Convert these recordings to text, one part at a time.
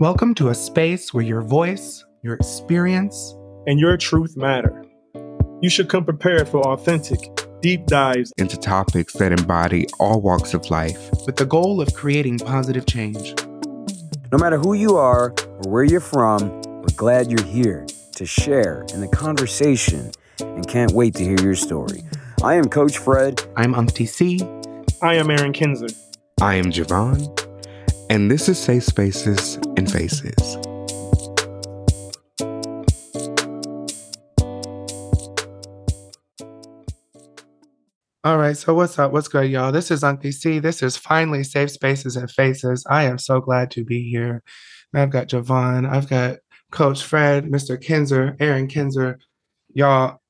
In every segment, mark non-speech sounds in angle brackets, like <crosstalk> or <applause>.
Welcome to a space where your voice, your experience, and your truth matter. You should come prepared for authentic, deep dives into topics that embody all walks of life with the goal of creating positive change. No matter who you are or where you're from, we're glad you're here to share in the conversation and can't wait to hear your story. I am Coach Fred. I'm Unctie C. I am Aaron Kinzer. I am Jevon. And this is Safe Spaces and Faces. All right, so what's up? What's good, y'all? This is Unctie C. This is finally Safe Spaces and Faces. I am so glad to be here. I've got Jevon, I've got Coach Fred, Mr. Kinzer, Aaron Kinzer. Y'all,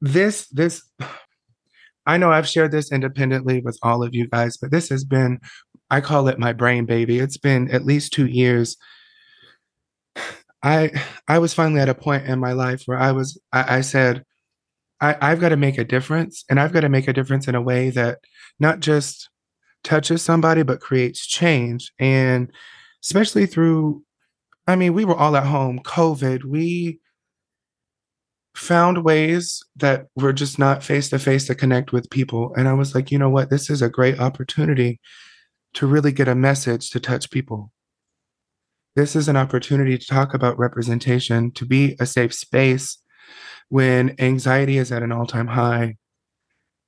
this, this, <sighs> I know I've shared this independently with all of you guys, but this has been, I call it my brain baby. It's been at least two years. I I was finally at a point in my life where I was I, I said, I, I've got to make a difference, and I've got to make a difference in a way that not just touches somebody but creates change. And especially through, I mean, we were all at home, COVID. We found ways that were just not face to face to connect with people. And I was like, you know what? This is a great opportunity to really get a message to touch people. This is an opportunity to talk about representation, to be a safe space when anxiety is at an all time high.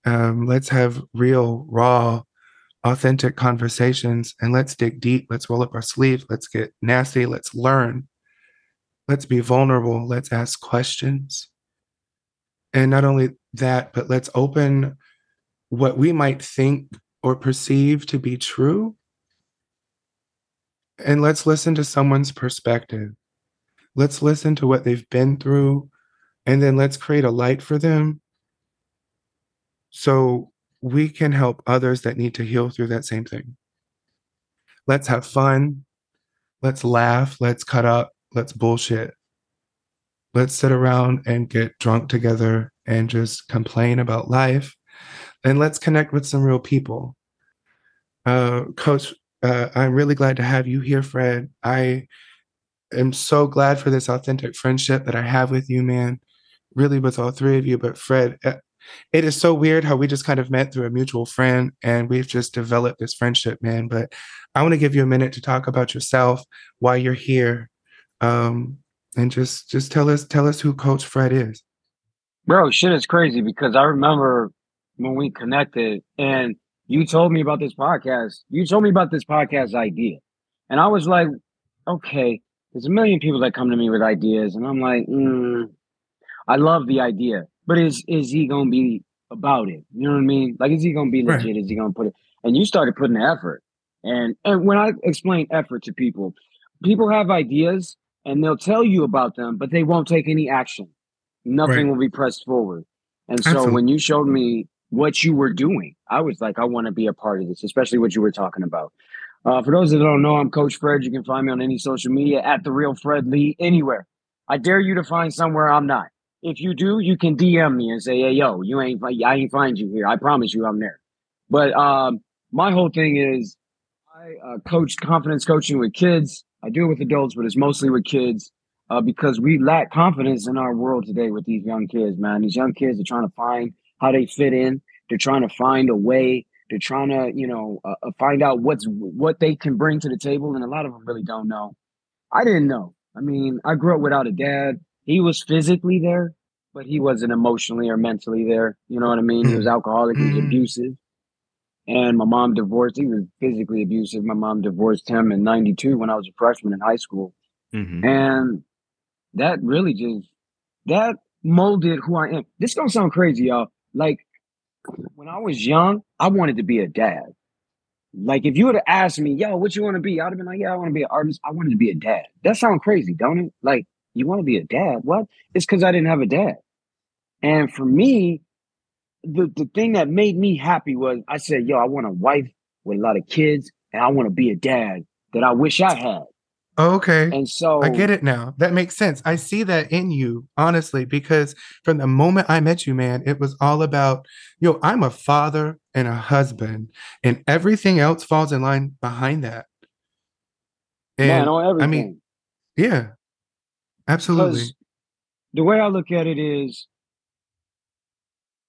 Um, let's have real, raw, authentic conversations and let's dig deep. Let's roll up our sleeves. Let's get nasty. Let's learn. Let's be vulnerable. Let's ask questions. And not only that, but let's open what we might think or perceive to be true. And let's listen to someone's perspective. Let's listen to what they've been through, and then let's create a light for them so we can help others that need to heal through that same thing. Let's have fun. Let's laugh. Let's cut up. Let's bullshit. Let's sit around and get drunk together and just complain about life. And let's connect with some real people. Uh, Coach, uh, I'm really glad to have you here, Fred. I am so glad for this authentic friendship that I have with you, man really with all three of you, but Fred, uh, it is so weird how we just kind of met through a mutual friend and we've just developed this friendship, man. But I want to give you a minute to talk about yourself, why you're here, um, and just just tell us tell us who Coach Fred is. Bro, shit is crazy because I remember when we connected and you told me about this podcast. You told me about this podcast idea, and I was like, okay, there's a million people that come to me with ideas, and I'm like, mm, I love the idea, but is is he gonna be about it? You know what I mean? Like, is he gonna be legit? Right. Is he gonna put it? And you started putting the effort. And and when I explain effort to people, people have ideas and they'll tell you about them, but they won't take any action. Nothing right. will be pressed forward. And so Absolutely. when you showed me what you were doing, I was like, I want to be a part of this, especially what you were talking about. Uh, for those that don't know, I'm Coach Fred. You can find me on any social media at the real Fred Lee, anywhere. I dare you to find somewhere I'm not. If you do, you can DM me and say, "Hey, yo, you ain't I ain't find you here. I promise you, I'm there." But um, my whole thing is, I uh, coach confidence coaching with kids. I do it with adults, but it's mostly with kids uh, because we lack confidence in our world today with these young kids. Man, these young kids are trying to find how they fit in. They're trying to find a way. They're trying to, you know, uh, uh find out what's what they can bring to the table, and a lot of them really don't know. I didn't know. I mean, I grew up without a dad he was physically there, but he wasn't emotionally or mentally there. You know what I mean? He was mm-hmm. alcoholic, he was mm-hmm. abusive. And my mom divorced. He was physically abusive. My mom divorced him in 92 when I was a freshman in high school. Mm-hmm. And that really just, that molded who I am. This gonna sound crazy, y'all. Like when I was young, I wanted to be a dad. Like if you would have asked me, yo, what you want to be? I'd have been like, yeah, I want to be an artist. I wanted to be a dad. That sounds crazy, don't it? Like you want to be a dad? What? It's because I didn't have a dad. And for me, the, the thing that made me happy was I said, yo, I want a wife with a lot of kids, and I want to be a dad that I wish I had. Oh, okay. And so I get it now. That makes sense. I see that in you, honestly, because from the moment I met you, man, it was all about, yo, I'm a father and a husband, and everything else falls in line behind that. And man, on everything. I mean, Yeah. Absolutely. Because the way I look at it is,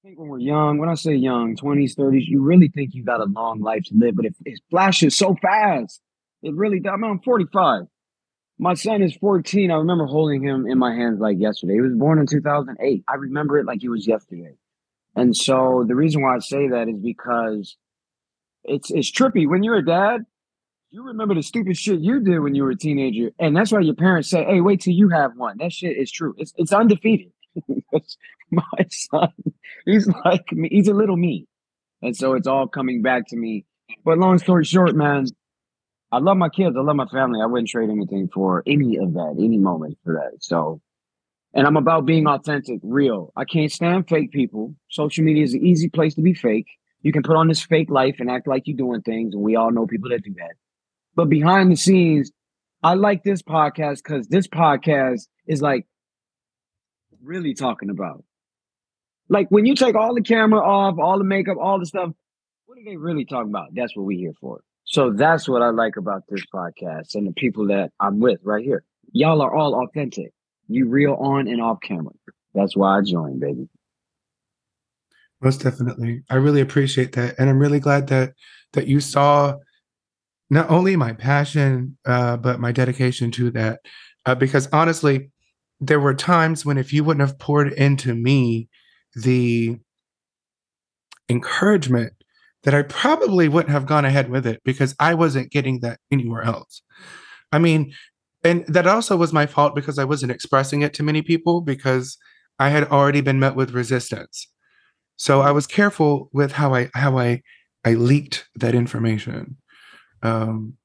I think when we're young, when I say young, 20s, 30s, you really think you got a long life to live, but it, it flashes so fast. It really does. I mean, I'm 45. My son is 14. I remember holding him in my hands like yesterday. He was born in 2008. I remember it like it was yesterday. And so the reason why I say that is because it's it's trippy. When you're a dad, you remember the stupid shit you did when you were a teenager, and that's why your parents say, "Hey, wait till you have one." That shit is true. It's it's undefeated. <laughs> my son, he's like me. He's a little me, and so it's all coming back to me. But long story short, man, I love my kids. I love my family. I wouldn't trade anything for any of that, any moment for that. So, and I'm about being authentic, real. I can't stand fake people. Social media is an easy place to be fake. You can put on this fake life and act like you're doing things, and we all know people that do that. But behind the scenes, I like this podcast because this podcast is like really talking about. Like when you take all the camera off, all the makeup, all the stuff, what are they really talking about? That's what we're here for. So that's what I like about this podcast and the people that I'm with right here. Y'all are all authentic. You real on and off camera. That's why I joined, baby. Most definitely. I really appreciate that. And I'm really glad that that you saw not only my passion, uh, but my dedication to that. Uh, because honestly, there were times when if you wouldn't have poured into me the encouragement that I probably wouldn't have gone ahead with it because I wasn't getting that anywhere else. I mean, and that also was my fault because I wasn't expressing it to many people because I had already been met with resistance. So I was careful with how I how I I leaked that information. Um,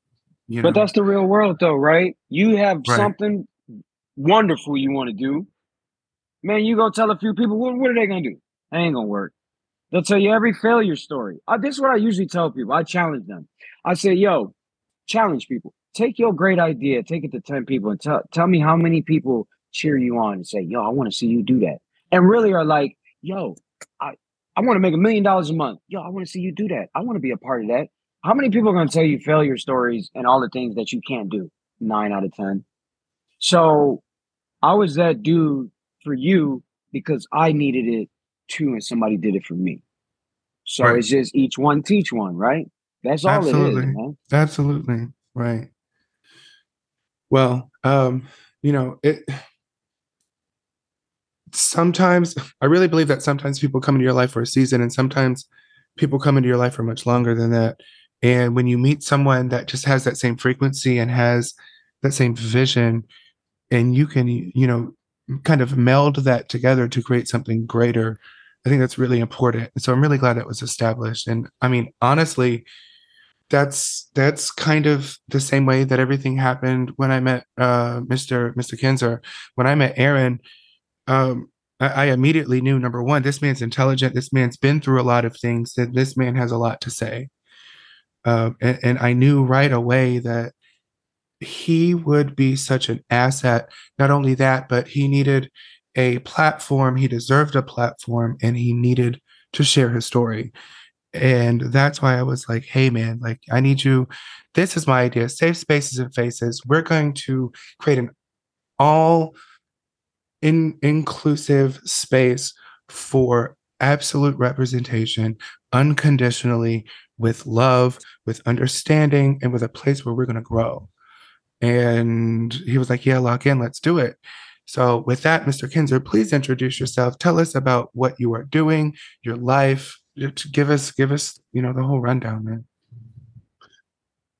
you know. But that's the real world, though, right? You have Right. something wonderful you want to do. Man, you go tell a few people, what, what are they going to do? That ain't going to work. They'll tell you every failure story. Uh, this is what I usually tell people. I challenge them. I say, yo, challenge people. Take your great idea, take it to 10 people and tell, tell me how many people cheer you on and say, yo, I want to see you do that. And really are like, yo, I, I want to make a million dollars a month. Yo, I want to see you do that. I want to be a part of that. How many people are going to tell you failure stories and all the things that you can't do? Nine out of 10. So I was that dude for you because I needed it too, and somebody did it for me. So Right. it's just each one teach one, right? That's all it Absolutely. is, man. Absolutely. Right. Well, um, you know, it sometimes I really believe that sometimes people come into your life for a season and sometimes people come into your life for much longer than that. And when you meet someone that just has that same frequency and has that same vision and you can, you know, kind of meld that together to create something greater, I think that's really important. So I'm really glad it was established. And I mean, honestly, that's that's kind of the same way that everything happened when I met uh, Mr. Mr. Kinzer. When I met Aaron, um, I, I immediately knew number one, this man's intelligent. This man's been through a lot of things. That this man has a lot to say, uh, and, and I knew right away that he would be such an asset. Not only that, but he needed a platform. He deserved a platform, and he needed to share his story and that's why I was like, "Hey, man, like I need you. This is my idea. Safe spaces and faces. We're going to create an all in inclusive space for absolute representation, unconditionally, with love, with understanding, and with a place where we're going to grow." And he was like, "Yeah, lock in. Let's do it." So, with that, Mr. Kinzer, please introduce yourself. Tell us about what you are doing, your life. Give us, give us, you know, the whole rundown, man.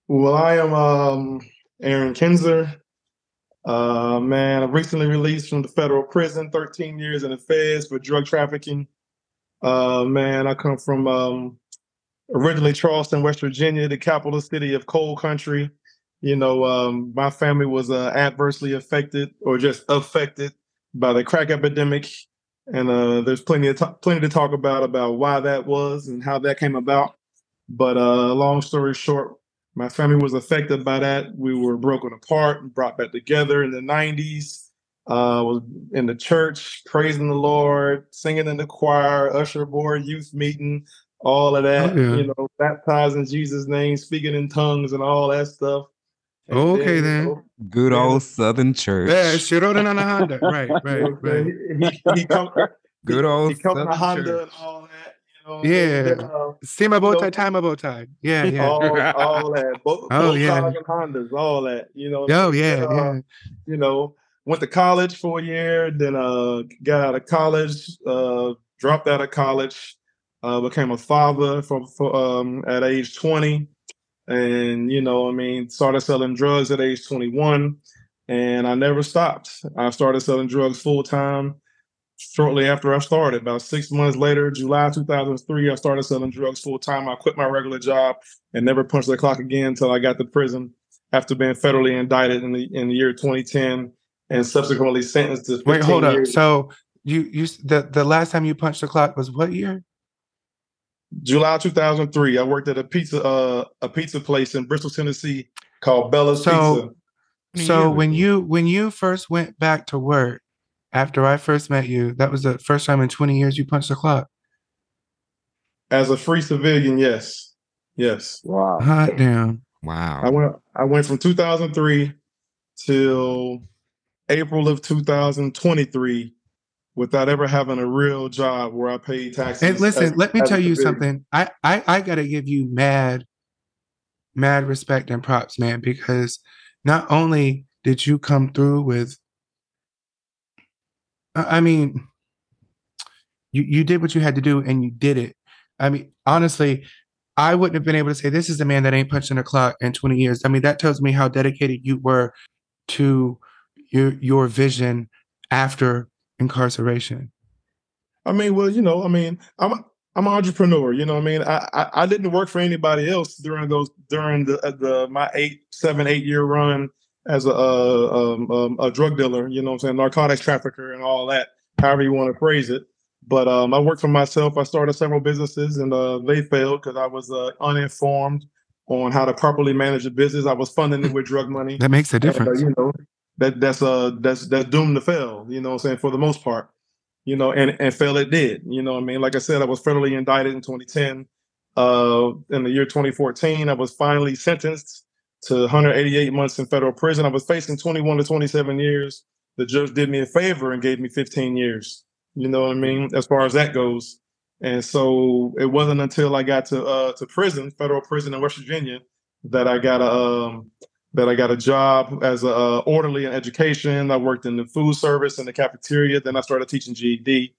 Well, I am um, Aaron Kinzer. Uh, man, I've recently released from the federal prison, 13 years in the feds for drug trafficking. Uh, man, I come from um, originally Charleston, West Virginia, the capital city of coal country. You know, um, my family was uh, adversely affected or just affected by the crack epidemic, and uh, there's plenty of ta- plenty to talk about about why that was and how that came about. But uh, long story short, my family was affected by that. We were broken apart and brought back together in the 90s. Uh, was in the church, praising the Lord, singing in the choir, usher board, youth meeting, all of that. Oh, yeah. You know, baptizing Jesus' name, speaking in tongues, and all that stuff. And Okay, you then. know, Good old Southern church. Yeah, she rode in on a Honda. <laughs> Right, right, what I'm saying? right. He, he, he come, Good old he come in a Southern Honda church. and all that. You know, Yeah. and, uh, See my bow tie, know- tie my bow tie. Yeah, <laughs> yeah. all, all that. Both, <laughs> Oh, both yeah. Hondas, all that. You know, Oh, yeah, uh, yeah. you know, went to college for a year, then uh got out of college, uh dropped out of college, uh became a father from, for um at age 20. And you know, I mean, started selling drugs at age 21 and I never stopped. I started selling drugs full time shortly after I started. About six months later, July 2003, I started selling drugs full time. I quit my regular job and never punched the clock again until I got to prison after being federally indicted in the in the year 2010 and subsequently sentenced to Wait, hold up. So you you the the last time you punched the clock was what year? July 2003, I worked at a pizza uh, a pizza place in Bristol, Tennessee called Bella's So- Pizza. So when ago. you when you first went back to work after I first met you, that was the first time in 20 years you punched the clock. As a free civilian, yes. Yes. Wow. Hot damn. Wow. I went I went from 2003 till April of 2023 without ever having a real job where I paid taxes. And listen, as- let me tell you something. I, I I gotta give you mad, mad respect and props, man, because not only did you come through with I I mean, you you did what you had to do and you did it. I mean, honestly, I wouldn't have been able to say this is a man that ain't punching a clock in 20 years. I mean, that tells me how dedicated you were to your your vision after incarceration. I mean, well, you know, I mean, I'm a, I'm an entrepreneur. You know, what I mean, I, I I didn't work for anybody else during those during the uh, the my eight seven eight year run as a uh, um, um, a drug dealer. You know, what I'm saying narcotics trafficker and all that. However you want to phrase it. But um, I worked for myself. I started several businesses, and uh, they failed because I was uh, uninformed on how to properly manage a business. I was funding it with drug money. That makes a And, uh, difference. you know, that that's uh that's that's doomed to fail. You know, what I'm saying for the most part. You know, and and fail it did. You know, what I mean, like I said, I was federally indicted in 2010. Uh, in the year 2014, I was finally sentenced to 188 months in federal prison. I was facing 21 to 27 years. The judge did me a favor and gave me 15 years. You know what I mean? As far as that goes. And so it wasn't until I got to uh to prison, federal prison in West Virginia, that I got a um that I got a job as a uh, orderly in education. I worked in the food service and the cafeteria. Then I started teaching GED.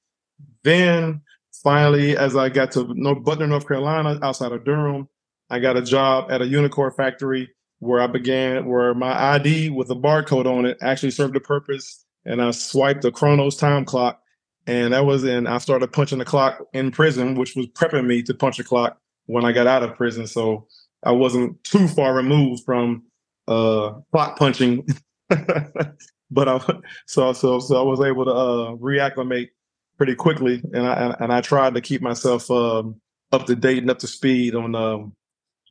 Then finally, as I got to North Butner, North Carolina, outside of Durham, I got a job at a UNICOR factory where I began, where my ID with a barcode on it actually served a purpose. And I swiped a Kronos time clock. And that was in, I started punching the clock in prison, which was prepping me to punch the clock when I got out of prison. So I wasn't too far removed from uh clock punching. <laughs> but I so so so I was able to uh reacclimate pretty quickly and I and, I tried to keep myself um up to date and up to speed on um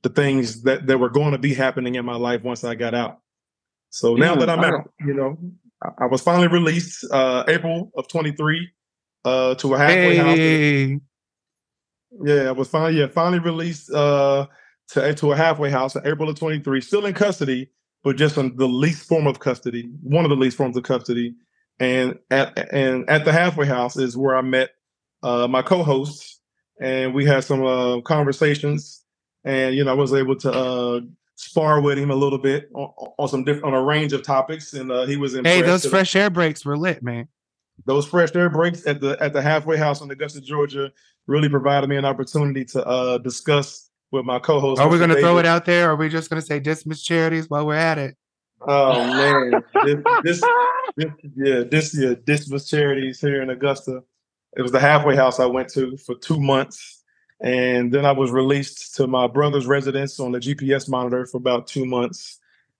the things that, that were going to be happening in my life once I got out. So now that I'm out, you know, I, I was finally released uh April of 23 uh to a halfway house. Yeah, I was finally yeah finally released uh to to a halfway house in April of 23, still in custody, but just in the least form of custody, one of the least forms of custody. And at and at the halfway house is where I met uh my co-hosts, and we had some uh conversations, and you know I was able to uh spar with him a little bit on, on some different on a range of topics, and uh, he was impressed. hey, those fresh air breaks were lit, man. those fresh air breaks at the at the halfway house in Augusta, Georgia, really provided me an opportunity to uh, discuss with my co-host. Are we gonna throw it out there? Or are we just gonna say Dismas Charities while we're at it? Oh man, this, this, <laughs> this yeah this yeah Dismas Charities here in Augusta. It was the halfway house I went to for two months, and then I was released to my brother's residence on the GPS monitor for about two months,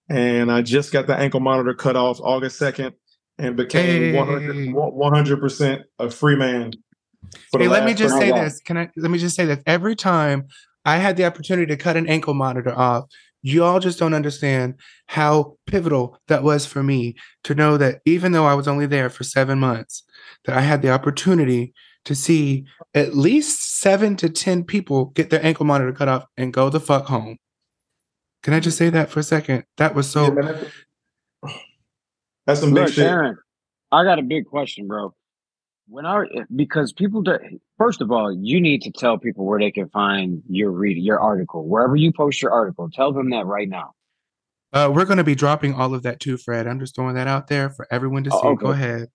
and I just got the ankle monitor cut off August second, and became Hey. 100 percent a free man. Hey, let me just say years. this. Can I let me just say this? Every time I had the opportunity to cut an ankle monitor off, you all just don't understand how pivotal that was for me to know that even though I was only there for seven months, that I had the opportunity to see at least seven to ten people get their ankle monitor cut off and go the fuck home. Can I just say that for a second? That was so that's- <sighs> That's some big Look, shit. Aaron, I got a big question, bro. When I because people do, first of all, you need to tell people where they can find your read your article. Wherever you post your article, tell them that right now. Uh, we're going to be dropping all of that too, Fred. I'm just throwing that out there for everyone to see. Oh, Go ahead.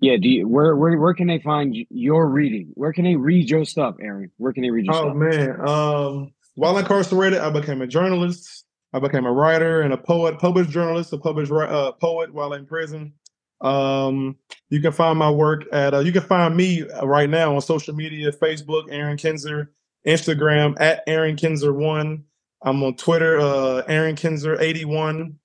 Yeah, do you, where where where can they find your reading? Where can they read your stuff, Aaron? Where can they read your stuff? Oh stuff? man. Um, while incarcerated, I became a journalist. I became a writer and a poet, published journalist, a published uh, poet while in prison. Um, you can find my work at uh, you can find me right now on social media, Facebook, Aaron Kinzer, Instagram at Aaron Kinzer one. I'm on Twitter, uh, Aaron Kinzer eighty one,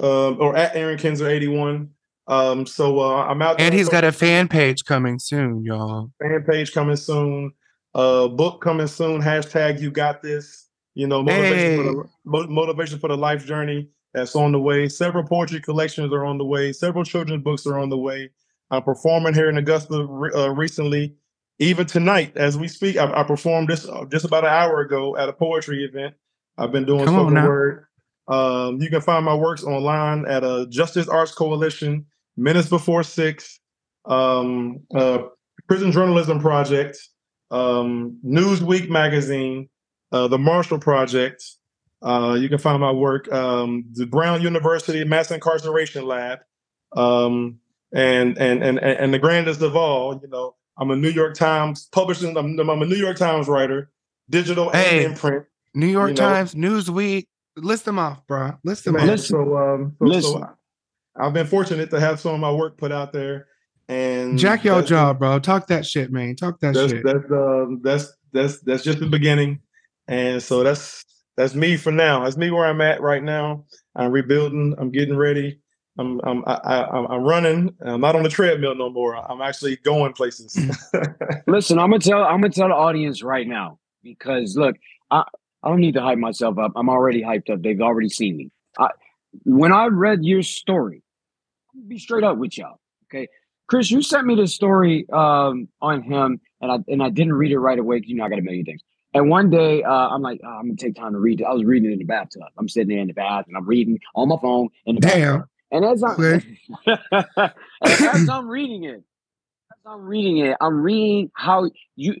um, or at Aaron Kinzer eighty one. Um, so uh, I'm out. And he's got a fan page coming soon, y'all. fan page coming soon. Uh, book coming soon. Hashtag you got this. You know, motivation for the motivation for the life journey that's on the way. Several poetry collections are on the way. Several children's books are on the way. I'm performing here in Augusta uh, recently. Even tonight, as we speak, I, I performed this uh, just about an hour ago at a poetry event. I've been doing Come spoken word. Um, you can find my works online at a Justice Arts Coalition, Minutes Before Six, um, uh, Prison Journalism Project, um, Newsweek Magazine, uh, the Marshall Project. Uh, you can find my work, um, the Brown University Mass Incarceration Lab, um, and, and and and and the grandest of all, you know, I'm a New York Times publishing. I'm, I'm a New York Times writer, digital Hey, and print. New York You know- Times, Newsweek. List them off, bro. List them Man, off. Listen. so um, so, Listen. so I've been fortunate to have some of my work put out there, and Jack your job, bro. Talk that shit, man. Talk that that's shit. that's um that's that's that's just the beginning, and so that's that's me for now. That's me where I'm at right now. I'm rebuilding. I'm getting ready. I'm I'm I, I, I'm I'm running. I'm not on the treadmill no more. I'm actually going places. <laughs> Listen, I'm gonna tell I'm gonna tell the audience right now because look, I I don't need to hype myself up. I'm already hyped up. They've already seen me. I when I read your story, I'm be straight up with y'all. Okay, Chris, you sent me this story um, on him, and I and I didn't read it right away because you know I got a million things. And one day, uh, I'm like, oh, I'm gonna take time to read it. I was reading in the bathtub. I'm sitting there in the bath and I'm reading on my phone in the Damn. bathtub. And as I'm Okay. <laughs> as I'm reading it, as I'm reading it, I'm reading how you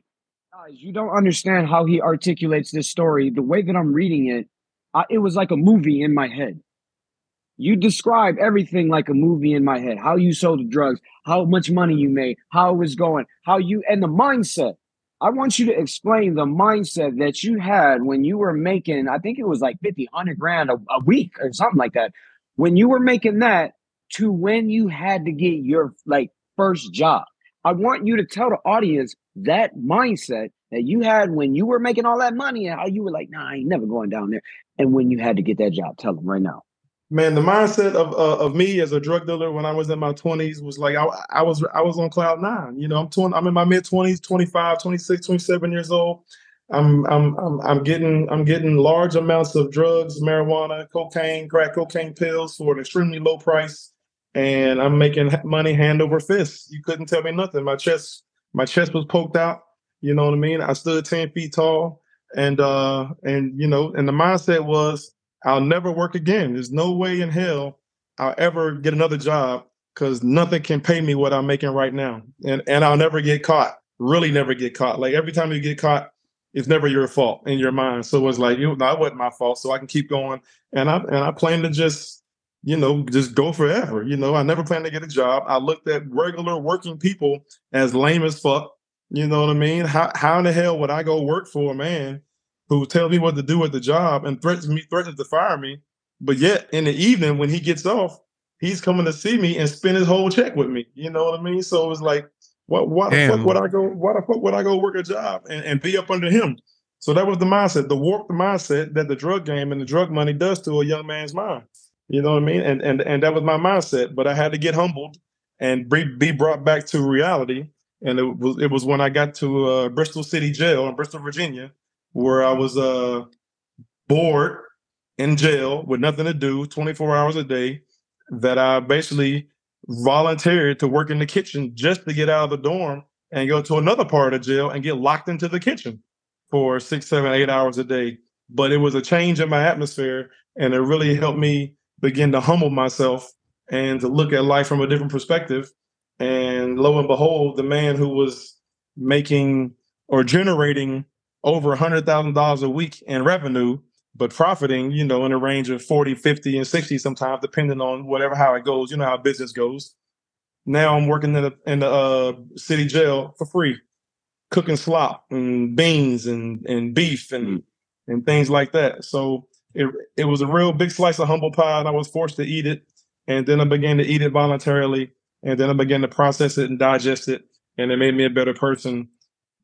guys you don't understand how he articulates this story. The way that I'm reading it, I, it was like a movie in my head. You describe everything like a movie in my head. How you sold the drugs, how much money you made, how it was going, how you and the mindset. I want you to explain the mindset that you had when you were making, I think it was like 50, 100 grand a, a week or something like that. When you were making that to when you had to get your like first job. I want you to tell the audience that mindset that you had when you were making all that money and how you were like, nah, I ain't never going down there. And when you had to get that job, tell them right now. Man, the mindset of uh, of me as a drug dealer when I was in my 20s was like I, I was I was on cloud nine. You know, I'm 20, I'm in my mid 20s, 25, 26, 27 years old. I'm I'm I'm I'm getting I'm getting large amounts of drugs, marijuana, cocaine, crack cocaine pills for an extremely low price, and I'm making money hand over fist. You couldn't tell me nothing. My chest my chest was poked out. You know what I mean? I stood 10 feet tall, and uh and you know, and the mindset was I'll never work again. There's no way in hell I'll ever get another job because nothing can pay me what I'm making right now. And and I'll never get caught. Really never get caught. Like every time you get caught, it's never your fault in your mind. So it's like, you know, it wasn't my fault. So I can keep going. And I and I plan to just, you know, just go forever. You know, I never plan to get a job. I looked at regular working people as lame as fuck. You know what I mean? How how in the hell would I go work for a man who tells me what to do at the job and threatens me, threatens to fire me. But yet in the evening when he gets off, he's coming to see me and spend his whole check with me. You know what I mean? So it was like, what why the fuck would I go? Why the fuck would I go work a job and, and be up under him? So that was the mindset, the warped mindset that the drug game and the drug money does to a young man's mind. You know what I mean? And and and that was my mindset. But I had to get humbled and be, be brought back to reality. And it was it was when I got to uh, Bristol City Jail in Bristol, Virginia, where I was uh, bored in jail with nothing to do, 24 hours a day, that I basically volunteered to work in the kitchen just to get out of the dorm and go to another part of jail and get locked into the kitchen for six, seven, eight hours a day. But it was a change in my atmosphere, and it really helped me begin to humble myself and to look at life from a different perspective. And lo and behold, the man who was making or generating over a hundred thousand dollars a week in revenue, but profiting, you know, in a range of 40, 50, and 60 sometimes, depending on whatever how it goes. You know how business goes. Now I'm working in the in the uh, city jail for free, cooking slop and beans and and beef and mm. and things like that. So it it was a real big slice of humble pie, and I was forced to eat it. And then I began to eat it voluntarily, and then I began to process it and digest it, and it made me a better person.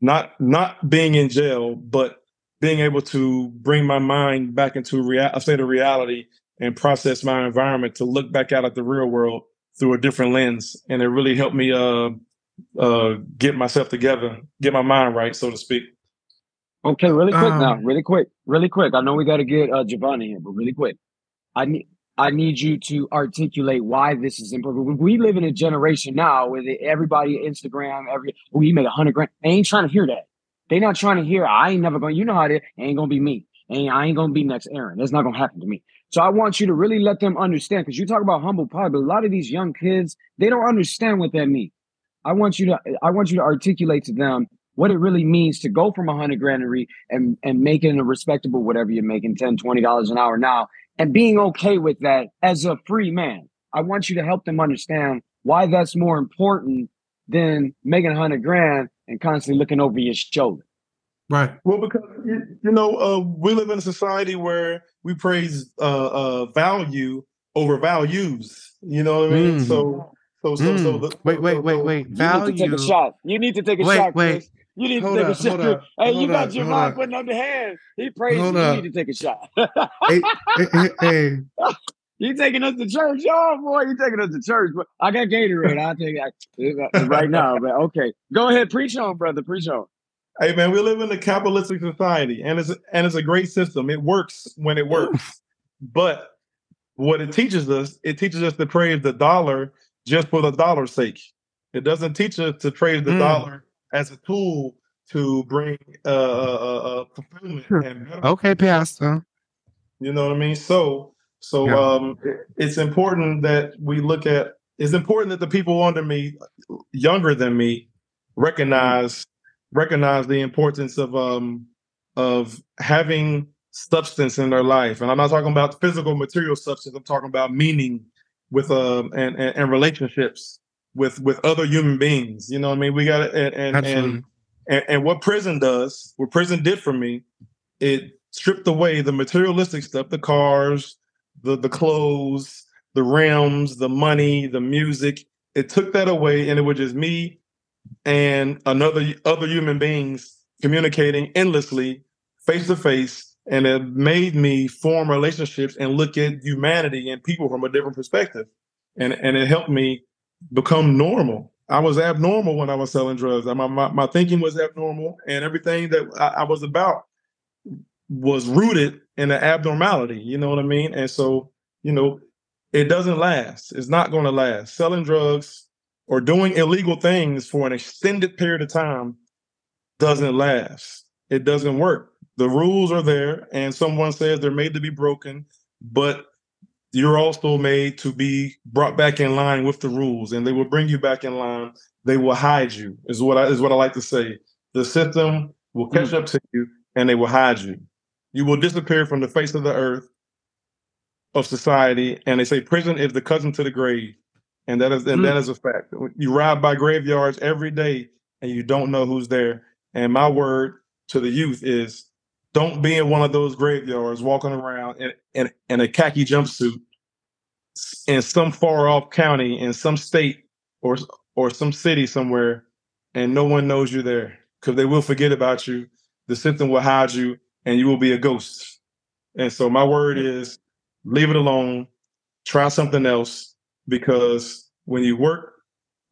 Not not being in jail, but being able to bring my mind back into rea- a state of reality and process my environment to look back out at the real world through a different lens, and it really helped me uh, uh, get myself together, get my mind right, so to speak. Okay, really quick um, now, really quick, really quick. I know we got to get uh, Giovanni here, but really quick, I need I need you to articulate why this is important. We live in a generation now where everybody Instagram, every oh, you made a hundred grand. They ain't trying to hear that. They not trying to hear. I ain't never going. You know how it ain't gonna be me. And I ain't gonna be next Aaron. That's not gonna happen to me. So I want you to really let them understand because you talk about humble pie, but a lot of these young kids they don't understand what that means. I want you to I want you to articulate to them what it really means to go from a hundred grand and, and and making a respectable whatever you're making 10 20 dollars an hour now and being okay with that as a free man i want you to help them understand why that's more important than making a hundred grand and constantly looking over your shoulder Right. Well, because you know, uh, we live in a society where we praise uh, uh, value over values. You know what I mean? Mm. So, so, so, mm. so. The, wait, wait, wait, wait. Value. You need to take a shot. You need to take a wait, shot. Wait, Chris. You need hold to take up, a shot. Up, hey, you got your mind putting up the hand. He prays. You. you need to take a shot. hey, hey, hey. <laughs> You taking us to church, oh boy! You taking us to church, but I got Gatorade. I'll take it right now. But okay, go ahead, preach on, brother. Preach on. Hey man, we live in a capitalistic society, and it's and it's a great system. It works when it works, but what it teaches us, it teaches us to praise the dollar just for the dollar's sake. It doesn't teach us to praise the mm. dollar as a tool to bring uh, uh, uh, uh fulfillment. And okay, Pastor. You know what I mean? So, so yeah. um, it, it's important that we look at. It's important that the people under me, younger than me, recognize recognize the importance of um of having substance in their life. And I'm not talking about physical material substance. I'm talking about meaning with um and, and, and relationships with with other human beings. You know what I mean? We got and and, and and and what prison does, what prison did for me, it stripped away the materialistic stuff, the cars, the the clothes, the rims, the money, the music. It took that away, and it was just me and another other human beings communicating endlessly, face to face, and it made me form relationships and look at humanity and people from a different perspective, and and it helped me become normal. I was abnormal when I was selling drugs. My my, my thinking was abnormal, and everything that I, I was about was rooted in the abnormality. You know what I mean? And so, you know, it doesn't last. It's not going to last. Selling drugs or doing illegal things for an extended period of time doesn't last. It doesn't work. The rules are there, and someone says they're made to be broken, but you're also made to be brought back in line with the rules, and they will bring you back in line. They will hide you, is what I is what I like to say. The system will catch mm. up to you, and they will hide you. You will disappear from the face of the earth of society, and they say prison is the cousin to the grave and that is and mm. that is a fact. You ride by graveyards every day, and you don't know who's there. And my word to the youth is, don't be in one of those graveyards walking around in in, in a khaki jumpsuit in some far off county in some state or or some city somewhere, and no one knows you're there because they will forget about you. The system will hide you, and you will be a ghost. And so my word is, leave it alone. Try something else because when you work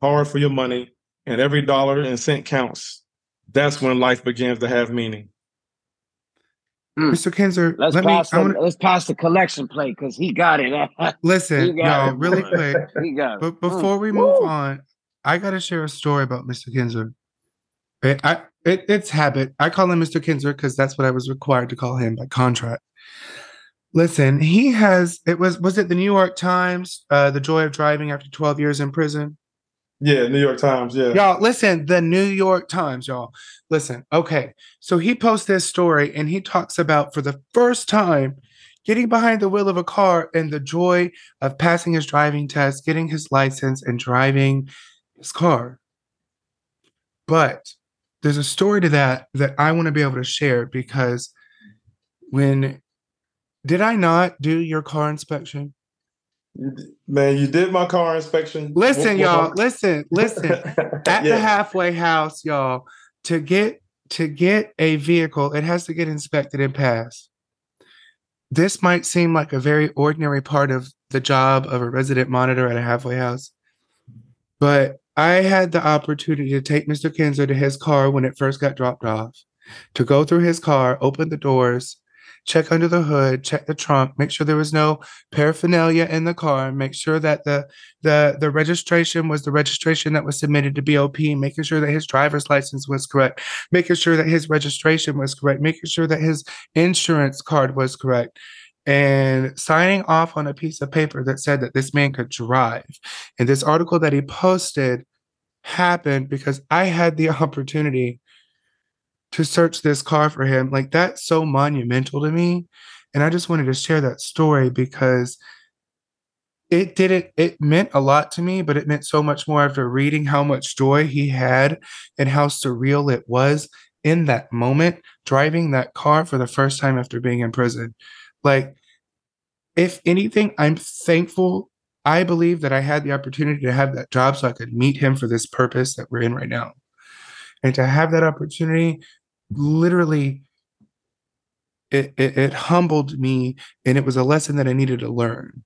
hard for your money and every dollar and cent counts, that's when life begins to have meaning. Mm. Mr. Kinzer, let's let pass me, the, wanna, let's pass the collection plate because he got it. <laughs> listen, no, really <laughs> quick. he got but before we move Woo. on, I got to share a story about Mr. Kinzer. It, I, it, it's habit. I call him Mr. Kinzer because that's what I was required to call him by contract. Listen, he has it was was it the New York Times, uh, the joy of driving after 12 years in prison? Yeah, New York Times. Yeah. Y'all, listen, the New York Times, y'all. Listen, okay. So he posts this story and he talks about for the first time getting behind the wheel of a car and the joy of passing his driving test, getting his license, and driving his car. But there's a story to that that I want to be able to share because when did I not do your car inspection? Man, you did my car inspection. Listen, What- y'all, what- listen, listen. <laughs> At the halfway house, y'all, to get to get a vehicle, it has to get inspected and passed. This might seem like a very ordinary part of the job of a resident monitor at a halfway house, but I had the opportunity to take Mr. Kinzer to his car when it first got dropped off, to go through his car, open the doors, check under the hood, check the trunk, make sure there was no paraphernalia in the car, make sure that the the the registration was the registration that was submitted to BOP, making sure that his driver's license was correct, making sure that his registration was correct, making sure that his insurance card was correct, and signing off on a piece of paper that said that this man could drive. And this article that he posted happened because I had the <laughs> opportunity to search this car for him. Like that's so monumental to me. And I just wanted to share that story because it didn't it meant a lot to me but it meant so much more after reading how much joy he had and how surreal it was in that moment driving that car for the first time after being in prison like if anything i'm thankful i believe that i had the opportunity to have that job so i could meet him for this purpose that we're in right now and to have that opportunity literally it, it, it humbled me and it was a lesson that i needed to learn.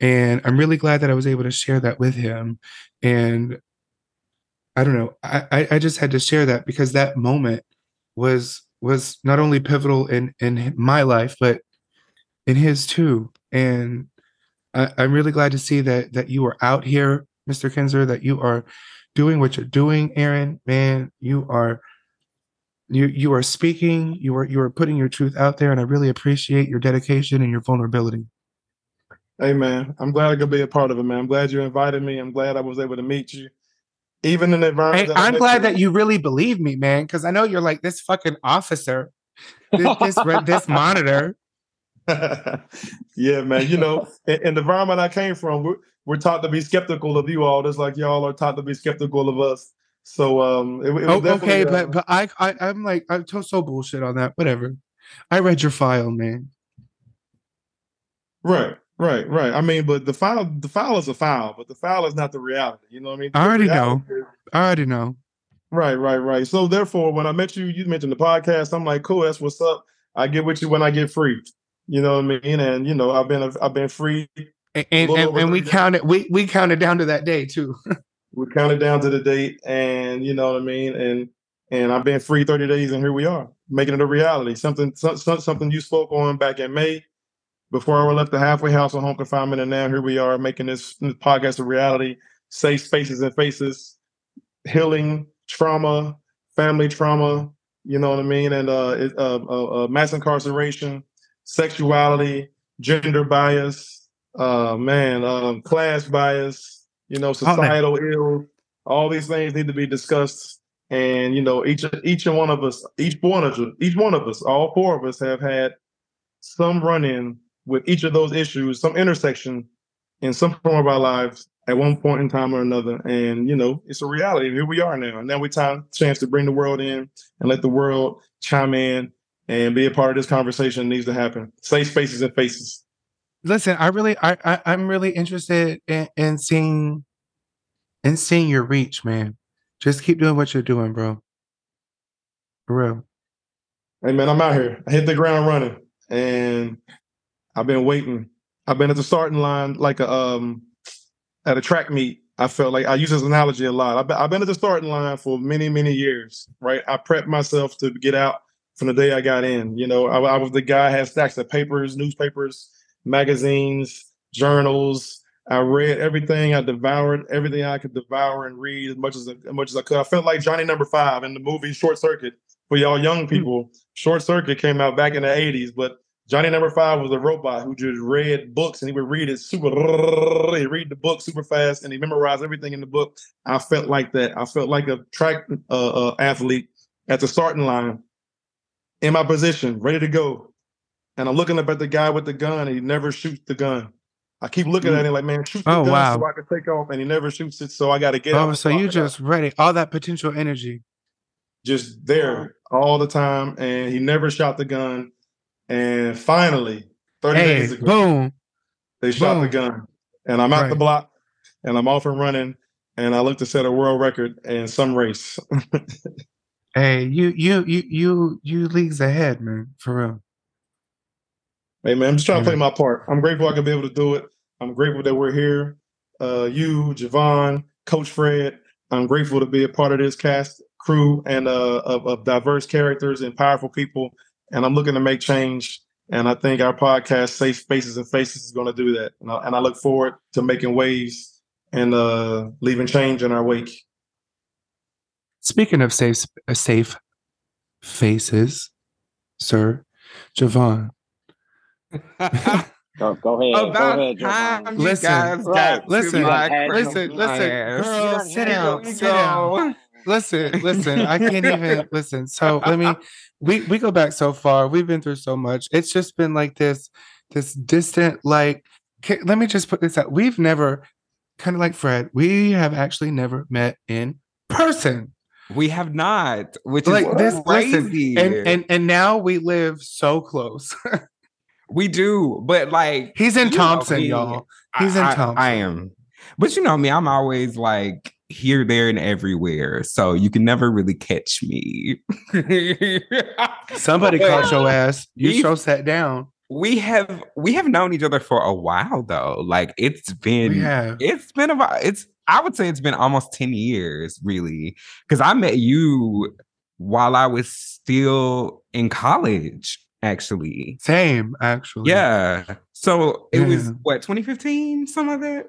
And i'm really glad that i was able to share that with him. And i don't know i i, just had to share that because that moment was was not only pivotal in in my life but in his too. And I, i'm really glad to see that that you are out here mr kinzer that you are doing what you're doing aaron. Man you are you you are speaking you are you are putting your truth out there and i really appreciate your dedication and your vulnerability Hey man, I'm glad I could be a part of it, man. I'm glad you invited me. I'm glad I was able to meet you. Even in the environment. Hey, I'm glad that you really believe me, man, because I know you're like this fucking officer, this this, this <laughs> monitor. <laughs> yeah, man. You know, in, in the environment I came from, we're, we're taught to be skeptical of you all, just like y'all are taught to be skeptical of us. So, um, it, it was Oh, okay, uh, but but I, I I'm like I'm so, so bullshit on that. Whatever. I read your file, man. right, right, right. I mean, but the file, the file is a file, but the file is not the reality. You know what I mean? I already know. is- I already know. Right, right, right. So therefore, when I met you, you mentioned the podcast. I'm like, cool, that's what's up. I get with you when I get free. You know what I mean? And you know, I've been I've been free. And and, and, and we 30 counted we we counted down to that day too. <laughs> We counted down to the date, and you know what I mean. And and I've been free 30 days, and here we are, making it a reality. Something some, some- something you spoke on back in May, before I left the halfway house on home confinement, and now here we are making this, this podcast a reality. Safe spaces and faces, healing trauma, family trauma. You know what I mean? And uh, it, uh, uh, uh, mass incarceration, sexuality, gender bias, uh, man, um, class bias. You know, oh, that. societal ill. All these things need to be discussed. And you know, each each and one of us, each one of us, each one of us, all four of us have had some run-in with each of those issues, some intersection in some form of our lives at one point in time or another. And you know, it's a reality. Here we are now. And now we time chance to bring the world in and let the world chime in and be a part of this conversation that needs to happen. Safe spaces and faces. Listen, I really I, I I'm really interested in, in seeing in seeing your reach, man. Just keep doing what you're doing, bro. For real. Hey man, I'm out here. I hit the ground running, and I've been waiting. I've been at the starting line like a um at a track meet. I felt like I use this analogy a lot. I've been, I've been at the starting line for many many years. Right, I prepped myself to get out from the day I got in. You know, I, I was the guy had stacks of papers, newspapers, magazines, journals. I read everything. I devoured everything I could devour and read as much as as much as I could. I felt like Johnny Number Five in the movie Short Circuit. For y'all young people, Short Circuit came out back in the '80s, but Johnny Number Five was a robot who just read books and he would read it super. <laughs> He read the book super fast and he memorized everything in the book. I felt like that. I felt like a track uh, uh, athlete at the starting line, in my position, ready to go. And I'm looking up at the guy with the gun, and he never shoots the gun. I keep looking at mm. him like, man, shoot the Oh, gun wow. so I can take off, and he never shoots it. So I got to get. Oh, so you just ready all that potential energy. just there all the time, and he never shot the gun. And finally, 30 Hey, days ago, boom. they shot the gun, and I'm out the block, and I'm off and running, and I look to set a world record in some race. <laughs> Hey, you you you you you leagues ahead, man. For real. Hey man, I'm just trying to play my part. I'm grateful I can be able to do it. I'm grateful that we're here. Uh, you, Jevon, Coach Fred. I'm grateful to be a part of this cast crew and uh, of, of diverse characters and powerful people. And I'm looking to make change. And I think our podcast, Safe Spaces and Faces, is going to do that. And I, and I look forward to making waves and uh, leaving change in our wake. Speaking of safe safe faces, sir, Jevon. <laughs> Go, go ahead. About go ahead, time you Listen, guys right. got to Listen, my listen, listen, ass. girl, Yeah, sit yeah, down, yeah. sit down. Listen, listen. I can't even <laughs> listen. So let me. We we go back so far. We've been through so much. It's just been like this, this distant. Like, ca- let me just put this out. We've never, kind of like Fred. We have actually never met in person. We have not, which Like is this, listen, crazy. and and and now we live so close. <laughs> we do, but like He's in Thompson, y'all. He's in I- Thompson. I am, but you know me, I'm always like here, there, and everywhere, so you can never really catch me. <laughs> Somebody caught your ass. You we- so sat down. We have we have known each other for a while though. Like it's been have. it's been about it's I would say it's been almost 10 years, really. Because I met you while I was still in college, actually. Same, actually. Yeah. So it was what 2015, something like that?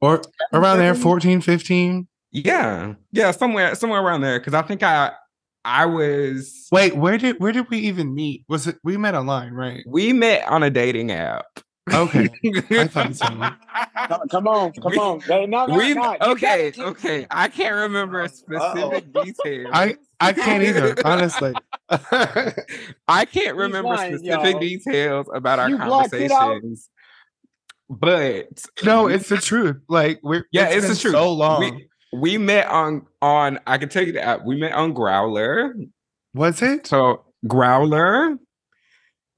Or around there, 14, 15. Yeah. Yeah, somewhere, somewhere around there. Cause I think I I was Wait, where did where did we even meet? Was it we met online, right? we met on a dating app. Okay. <laughs> I thought so. Come, come on, come We- on. Hey, no, no, we no, you okay, gotta okay. I can't remember a specific detail. I I can't either, <laughs> honestly. <laughs> I can't remember lying, specific y'all. details about our You blocked it out? conversations. But no, it's the truth. Like we're Yeah, it's been the truth. So long. we, we met on on I can tell you that we met on Growlr. Was it? So Growlr,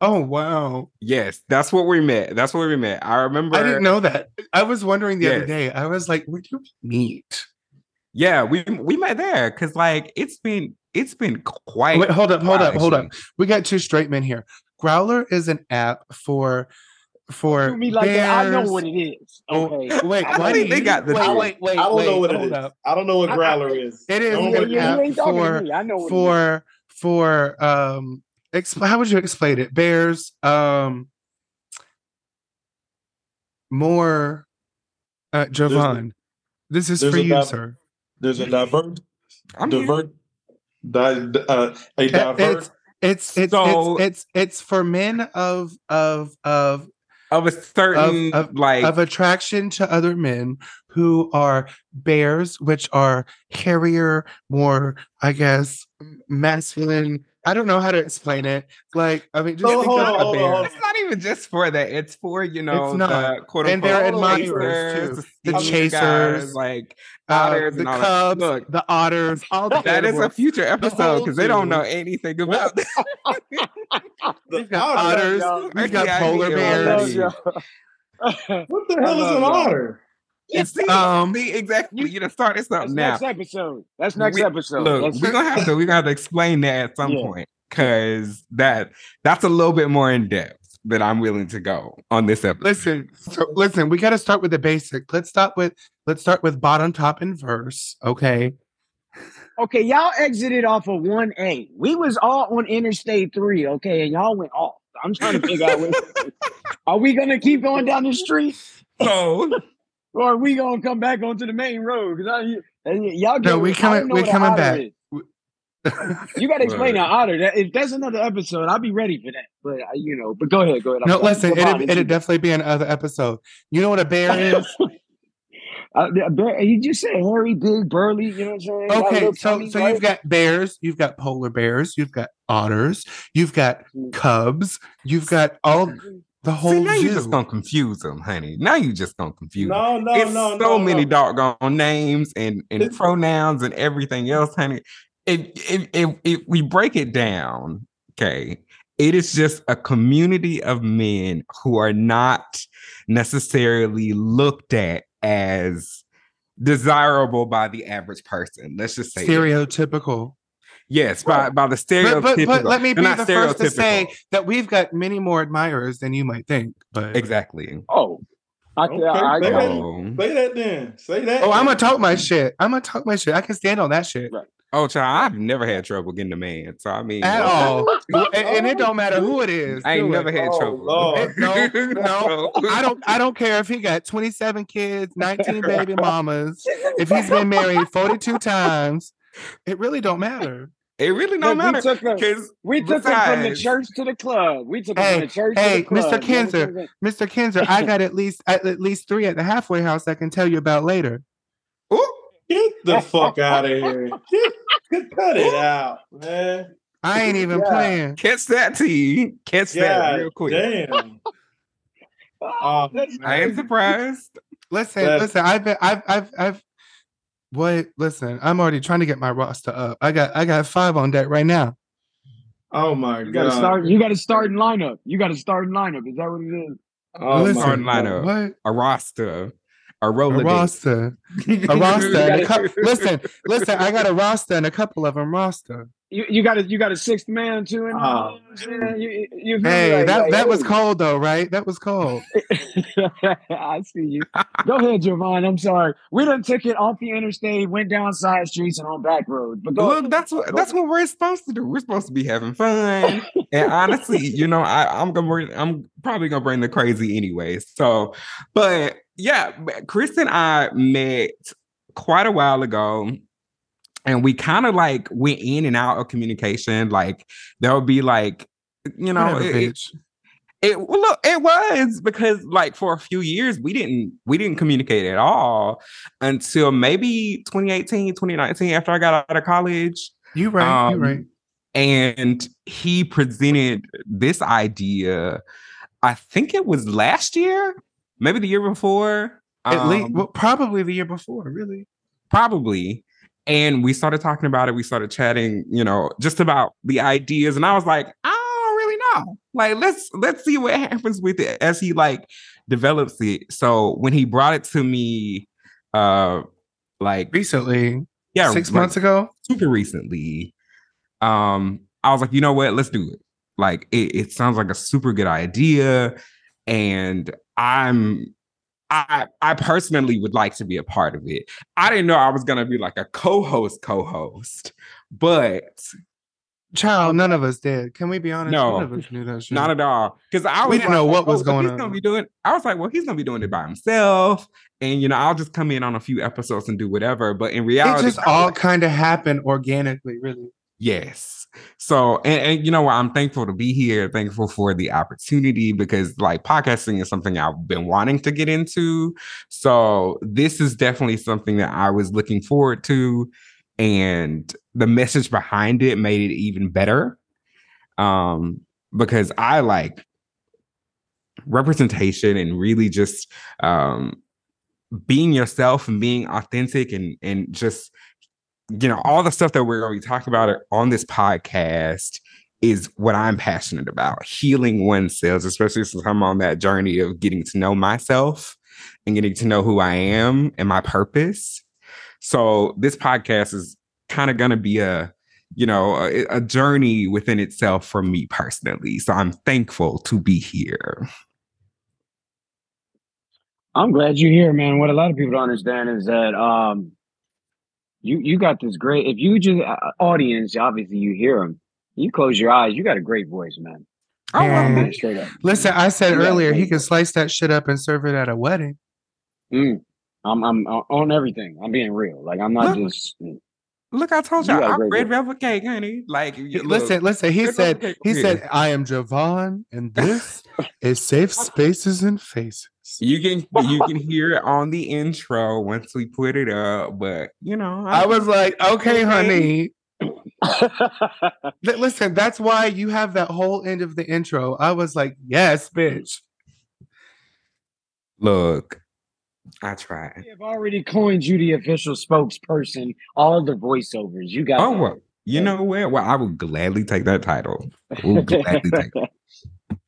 Oh wow. yes, that's what we met. That's what we met. I remember. I didn't know that. I was wondering the other day. I was like, where do we meet? Yeah, we we met there because like it's been it's been quite. Wait, hold up, hold up, hold up. We got two straight men here. Growlr is an app for for Do me like that. I know what it is. Oh, Okay. wait, why do they got the wait, wait, wait, I don't wait, know what it is. up. I don't know what I- I- Growlr is. It is I an Yeah, app you ain't talking to for. I know what it is. for for um exp- how would you explain it bears um more uh Jevon this is for you div- sir There's a divert, I'm here. divert, di- uh, a Uh, divert. it's it's So- it's it's it's for men of of of of a certain of- like of attraction to other men who are bears which are hairier more i guess masculine. I don't know how to explain it. Like i mean just So, think hold of on, a hold on, bear. hold. on. It's not even just for that. It's for you know it's not. the quote And they're unquote admirers, too. The chasers, guys, like uh, otters the cubs. Look, the otters all the <laughs> that is a future episode whole because they don't know anything about <laughs> this. The got otter. otters we've got Yeah, polar yeah, I love bears What the hell is an y'all. otter? And see, Um, see, exactly. You know, started That's something now. next episode. That's next We- episode. Look, That's- we're gonna have to we're gonna have to explain that at some Yeah. point because that that's a little bit more in depth that I'm willing to go on this episode. listen so listen we got to start with the basic let's start with let's start with bottom top and verse okay Okay, y'all exited off of one A. We was all on Interstate Three, okay, and y'all went off. I'm trying to figure out. What, <laughs> are we gonna keep going down the street, So or are we gonna come back onto the main road? Because y'all No, we coming- we coming back. is. You got <laughs> to explain Word. that otter. That, if that's another episode, I'll be ready for that. But uh, you know, but go ahead, go ahead. I'm No, sorry. listen, Come on, it'd, it'd definitely be another episode. You know what a bear <laughs> is? Uh, the bear- he just said hairy, big, burly. You know what I'm saying? Okay, little so tummy, so right? you've got bears, you've got polar bears, you've got otters, you've got Mm. cubs, you've got all the whole See, now you just gonna confuse them, honey. Now you just gonna confuse them. No, no, it's no, so no, many no. doggone names and, and pronouns and everything else, honey. If, if if if we break it down, okay, it is just a community of men who are not necessarily looked at as desirable by the average person. Let's just say that. stereotypical. yes, by by the But, stereotypical. but, but let me be the first to say that we've got many more admirers than you might think. But exactly. Oh, I, Okay, I, I, say that. Oh, Say that then. Say that. oh, I'm gonna talk my shit. I'm gonna talk my shit. I can stand on that shit Right. Oh, child, I've never had trouble getting a man. So I mean, at all. And, <laughs> and it don't matter who it is. I ain't never it. had Oh, trouble. Lord. No, no. <laughs> I don't. I don't care if he got 27 kids, 19 <laughs> baby mamas. If he's been married 42 times, it really don't matter. It really don't Look, we matter took a- because we took him from the church to the club. We took him Hey, from the church hey, to the Mr. club. You Kinzer, understand? Mr. Kinzer, I got at least at, at least three at the halfway house I can tell you about later. Ooh, Get the <laughs> fuck out of here. Get, get- cut it out, man. I ain't even Yeah. playing. catch that T. Catch that real quick. damn. <laughs> Oh, oh I am man. surprised. Listen, That's- listen. I've been, I've, I've, I've. What? Listen, I'm already trying to get my roster up. I got, I got five on deck right now. Oh my You gotta god. start. You gotta start in lineup. You gotta start in lineup. Is that what it is? Oh Listen, Starting my lineup. What? A roster. A A <laughs> Rolodex. roster. A roster. a cou- listen, listen. I got a roster and a couple of them roster. You, you got a you got a sixth man too. In Oh, you, you? Hey, Like- that like, that was cold though, right? That was cold. <laughs> I see you. Go ahead, Jevon. I'm sorry. We done took it off the interstate, went down side streets and on back roads. But go Look, that's what that's what we're supposed to do. We're supposed to be having fun. <laughs> and honestly, you know, I, I'm gonna bring, I'm probably gonna bring the crazy anyway. So, but yeah, Chris and I met quite a while ago. And we kind of like went in and out of communication. Like there would be like, you know, Whatever, it- it- it well, look, it was because like for a few years we didn't we didn't communicate at all until maybe 2018, 2019 after I got out of college. You right. you Um, right. And he presented this idea, I think it was last year, maybe the year before. At least, um, well, probably the year before. Really. probably. And we started talking about it. We started chatting, you know, just about the ideas. And I was like, I don't really know. Like, let's let's see what happens with it as he like develops it. So when he brought it to me, uh, like Recently, yeah, six like, months ago. super recently, um, I was like, you know what? Let's do it. Like, it, it sounds like a super good idea, and I'm I I personally would like to be a part of it. I didn't know I was gonna be like a co-host, co-host, but Child, none of us did. Can we be honest? No. none of us knew that shit. not at all. Because I We didn't know what was oh, going he's on. Gonna be doing. I was like, well, he's gonna be doing it by himself, and you know, I'll just come in on a few episodes and do whatever. But in reality, it just all like, kind of happened organically, really. Yes. So, and, and you know what? I'm thankful to be here. Thankful for the opportunity because, like, podcasting is something I've been wanting to get into. So, this is definitely something that I was looking forward to. And the message behind it made it even better. Um, because I like representation and really just um being yourself and being authentic and and just you know, all the stuff that we're going to be talking about on this podcast is what I'm passionate about healing oneself, especially since I'm on that journey of getting to know myself and getting to know who I am and my purpose. So, this podcast is kind of going to be a you know a, a journey within itself for me personally so i'm thankful to be here I'm glad you're here, man. What a lot of people don't understand is that um, you you got this great. If you just uh, audience, obviously you hear them. You close your eyes. You got a great voice, man. oh well, And- Man, straight up. Listen, I said You got a earlier he can slice that shit up and serve it at a wedding. Mm. I'm I'm uh, on everything. I'm being real. Like I'm not Look. just. mm. Look, I told You y'all, got I great read work. Rebel Cake, honey. Like, you- look, listen, listen. He Red said, he over said. I am Jevon, and this <laughs> is Safe Spaces and Faces. You can you can hear it on the intro once we put it up. But you know, I was like, okay, Okay. honey. <laughs> Listen, that's why you have that whole end of the intro. I was like, yes, bitch. look, I tried. We have already coined you the official spokesperson. All the voiceovers you got. Oh, well, you know what? Well, I would gladly take that title. We'll gladly take it. <laughs>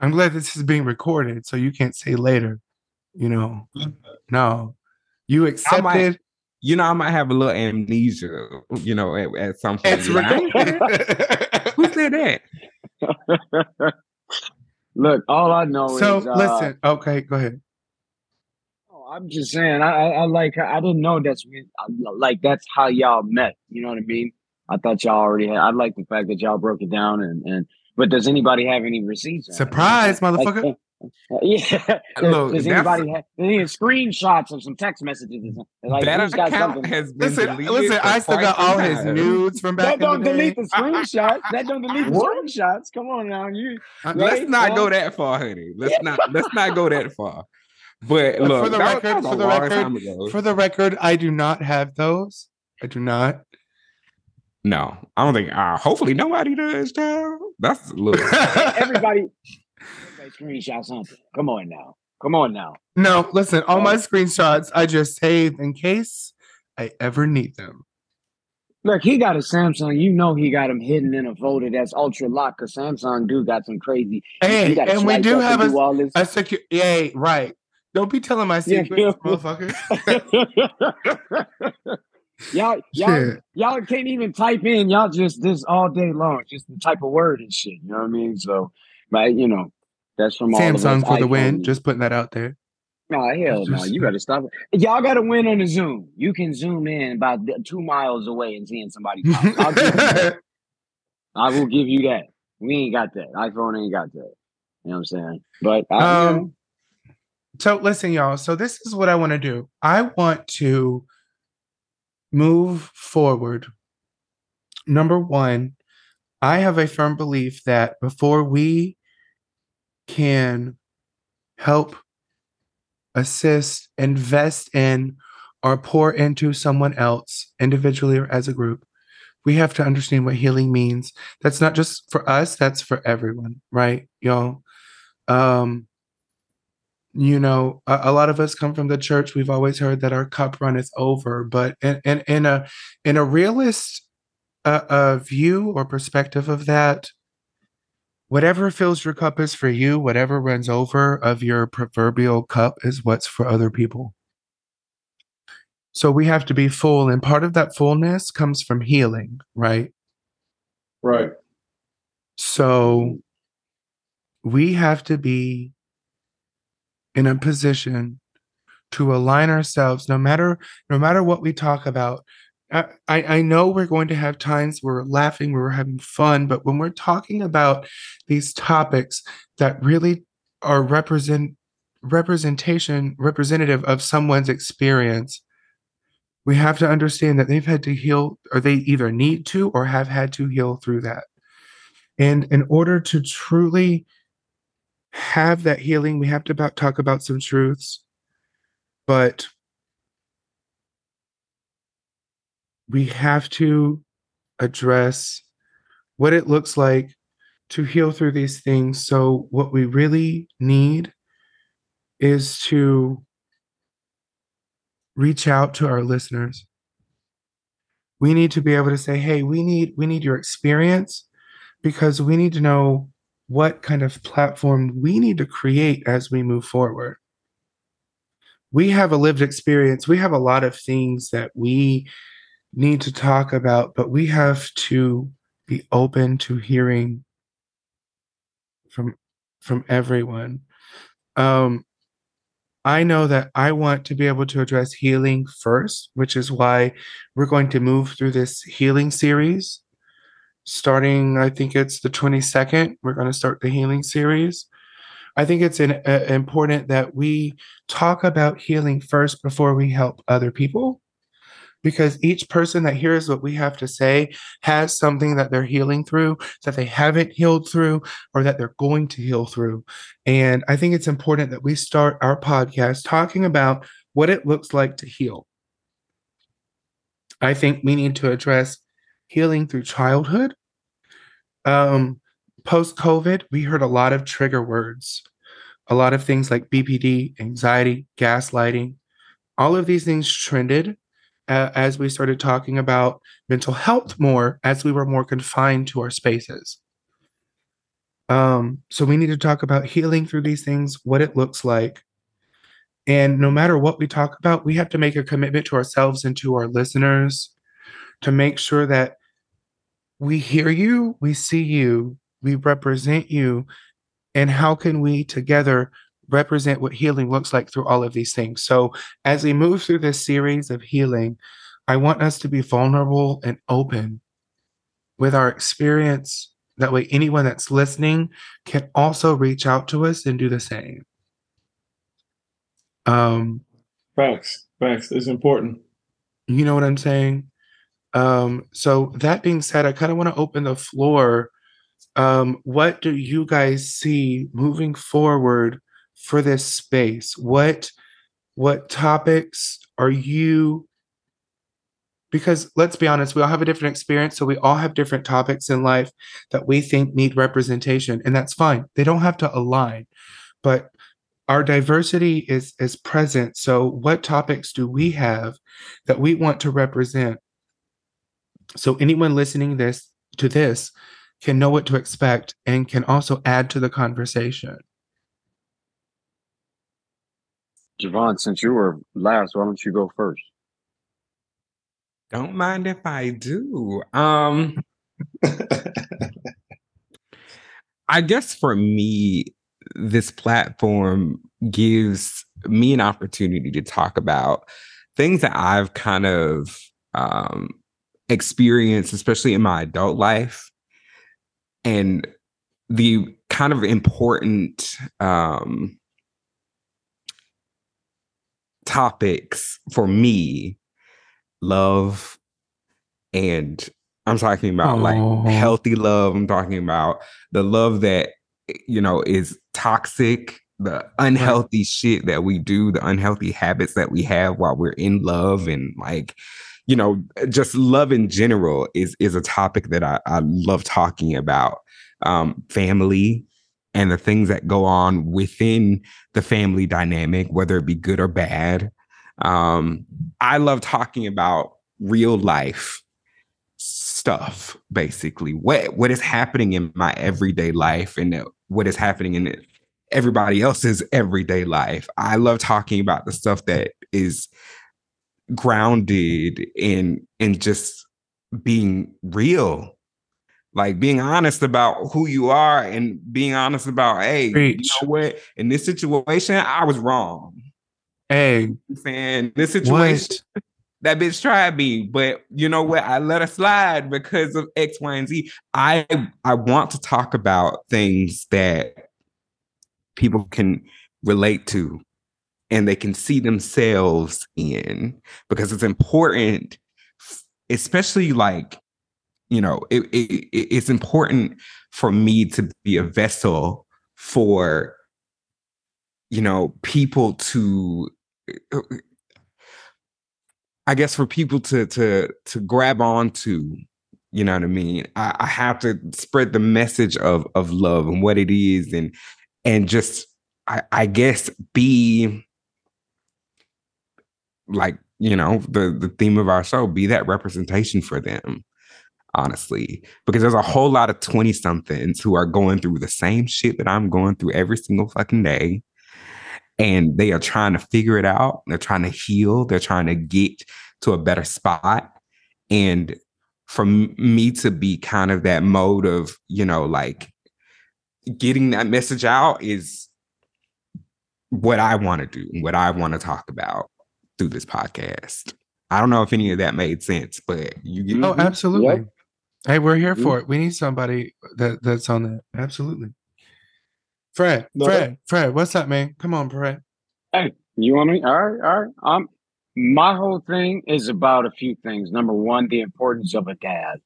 I'm glad this is being recorded, so you can't say later. You know, <laughs> no, you accepted. You know, I might have a little amnesia. You know, at, at some point. It's Like, I ain't said- recorded. Who said that? <laughs> Look, all I know so is. Uh, listen. Okay, go ahead. Oh, I'm just saying. I, I, I like. I didn't know that's like that's how y'all met. You know what I mean? I thought y'all already had. I like the fact that y'all broke it down and and. But does anybody have any receipts? Surprise, Like, motherfucker. yeah. <laughs> Look, does anybody have any screenshots of some text messages? Like, that who's got account something? has been Listen, deleted listen. for I still got some all his nudes from back That don't the day. delete the screenshots. That don't delete the screenshots. Come on now, you. Uh, Let's not go that far, honey. Let's not let's not go that far. But look, for the that was- that record, for the record. For the record, I do not have those. I do not. No, I don't think. Uh, hopefully, nobody does. Child. That's look. <laughs> Everybody, everybody screenshot something. Come on now. Come on now. no, listen. All my screenshots I just save in case I ever need them. Look, he got a Samsung. You know he got him hidden in a folder that's ultra locked. Cause Samsung do got some crazy. you Hey, and we do have a do all this. a secure. Yay, right. Don't be telling my Yeah, secrets, yeah. motherfucker. <laughs> <laughs> y'all, y'all, y'all can't even type in. Y'all just this all day long, just the type of word and shit. You know what I mean? So, but you know, that's from all Samsung for the win. Just putting that out there. No, hell no. Just- You got to stop it. Y'all got to win on the Zoom. You can zoom in about two miles away and seeing somebody. I'll give you that. <laughs> I will give you that. We ain't got that. iPhone ain't got that. You know what I'm saying? But I, you know, Um, so listen, y'all. So this is what I want to do. I want to move forward. Number one, I have a firm belief that before we can help assist, invest in, or pour into someone else individually or as a group, we have to understand what healing means. That's not just for us, that's for everyone, right? Y'all. Um, you know, a, a lot of us come from the church. We've always heard that our cup run is over, but in, in, in a in a realist uh, uh, view or perspective of that, whatever fills your cup is for you. Whatever runs over of your proverbial cup is what's for other people. So we have to be full, and part of that fullness comes from healing, right? Right. So we have to be in a position to align ourselves no matter no matter what we talk about. I, I know we're going to have times where we're laughing, where we're having fun, but when we're talking about these topics that really are represent representation representative of someone's experience, we have to understand that they've had to heal or they either need to or have had to heal through that. And in order to truly have that healing, we have to about, talk about some truths. But we have to address what it looks like to heal through these things. So, what we really need is to reach out to our listeners. We need to be able to say, "Hey, we need we need your experience because we need to know what kind of platform we need to create as we move forward. We have a lived experience. We have a lot of things that we need to talk about, but we have to be open to hearing from from everyone. Um, I know that I want to be able to address healing first, which is why we're going to move through this healing series starting i think it's the 22nd we're going to start the healing series i think it's uh, important that we talk about healing first before we help other people because each person that hears what we have to say has something that they're healing through that they haven't healed through or that they're going to heal through. And I think it's important that we start our podcast talking about what it looks like to heal. I think we need to address healing through childhood. Um, Post COVID, we heard a lot of trigger words, a lot of things like BPD, anxiety, gaslighting. All of these things trended uh, as we started talking about mental health more as we were more confined to our spaces. Um, so we need to talk about healing through these things, what it looks like. And no matter what we talk about, we have to make a commitment to ourselves and to our listeners to make sure that we hear you, we see you, we represent you, and how can we together represent what healing looks like through all of these things. So, as we move through this series of healing, I want us to be vulnerable and open with our experience. That way, anyone that's listening can also reach out to us and do the same. Um, facts, facts. It's important. You know what I'm saying? Um, so that being said, I kind of want to open the floor. Um, what do you guys see moving forward for this space? What what topics are you because let's be honest, we all have a different experience. So we all have different topics in life that we think need representation, and that's fine. They don't have to align, but our diversity is is present. So what topics do we have that we want to represent? So anyone listening this to this can know what to expect and can also add to the conversation. Jevon, since you were last, why don't you go first? Don't mind if I do. Um <laughs> I guess for me, this platform gives me an opportunity to talk about things that I've kind of um, experienced, especially in my adult life, and the kind of important um, topics for me love and I'm talking about Aww. like healthy love. I'm talking about the love that you know is toxic, the unhealthy right. shit that we do, the unhealthy habits that we have while we're in love and like you know just love in general is is a topic that I, I love talking about. Um family and the things that go on within the family dynamic, whether it be good or bad. Um, I love talking about real life stuff basically what what is happening in my everyday life and what is happening in everybody else's everyday life i love talking about the stuff that is grounded in in just being real like being honest about who you are and being honest about hey Preach. you know what in this situation i was wrong hey saying this situation what? that bitch tried me, but you know what? I let her slide because of X, Y, and Z. I I want to talk about things that people can relate to and they can see themselves in because it's important, especially like, you know, it, it, it's important for me to be a vessel for, you know, people to I guess for people to to to grab onto, you know what I mean. I, I have to spread the message of of love and what it is, and and just I, I guess be like you know the the theme of our show be that representation for them honestly because there's a whole lot of 20 somethings who are going through the same shit that i'm going through every single fucking day and they are trying to figure it out. They're trying to heal. They're trying to get to a better spot. And for me to be kind of that mode of, you know, like getting that message out is what I want to do, what I want to talk about through this podcast. I don't know if any of that made sense, but you get Oh, absolutely. Yep. Hey, we're here mm-hmm. for it. We need somebody that that's on that. Absolutely. Fred, no, Fred, Fred, what's up, man? Come on, Fred. Hey, you want me? All right, all right. I'm my whole thing is about a few things. Number one, the importance of a dad.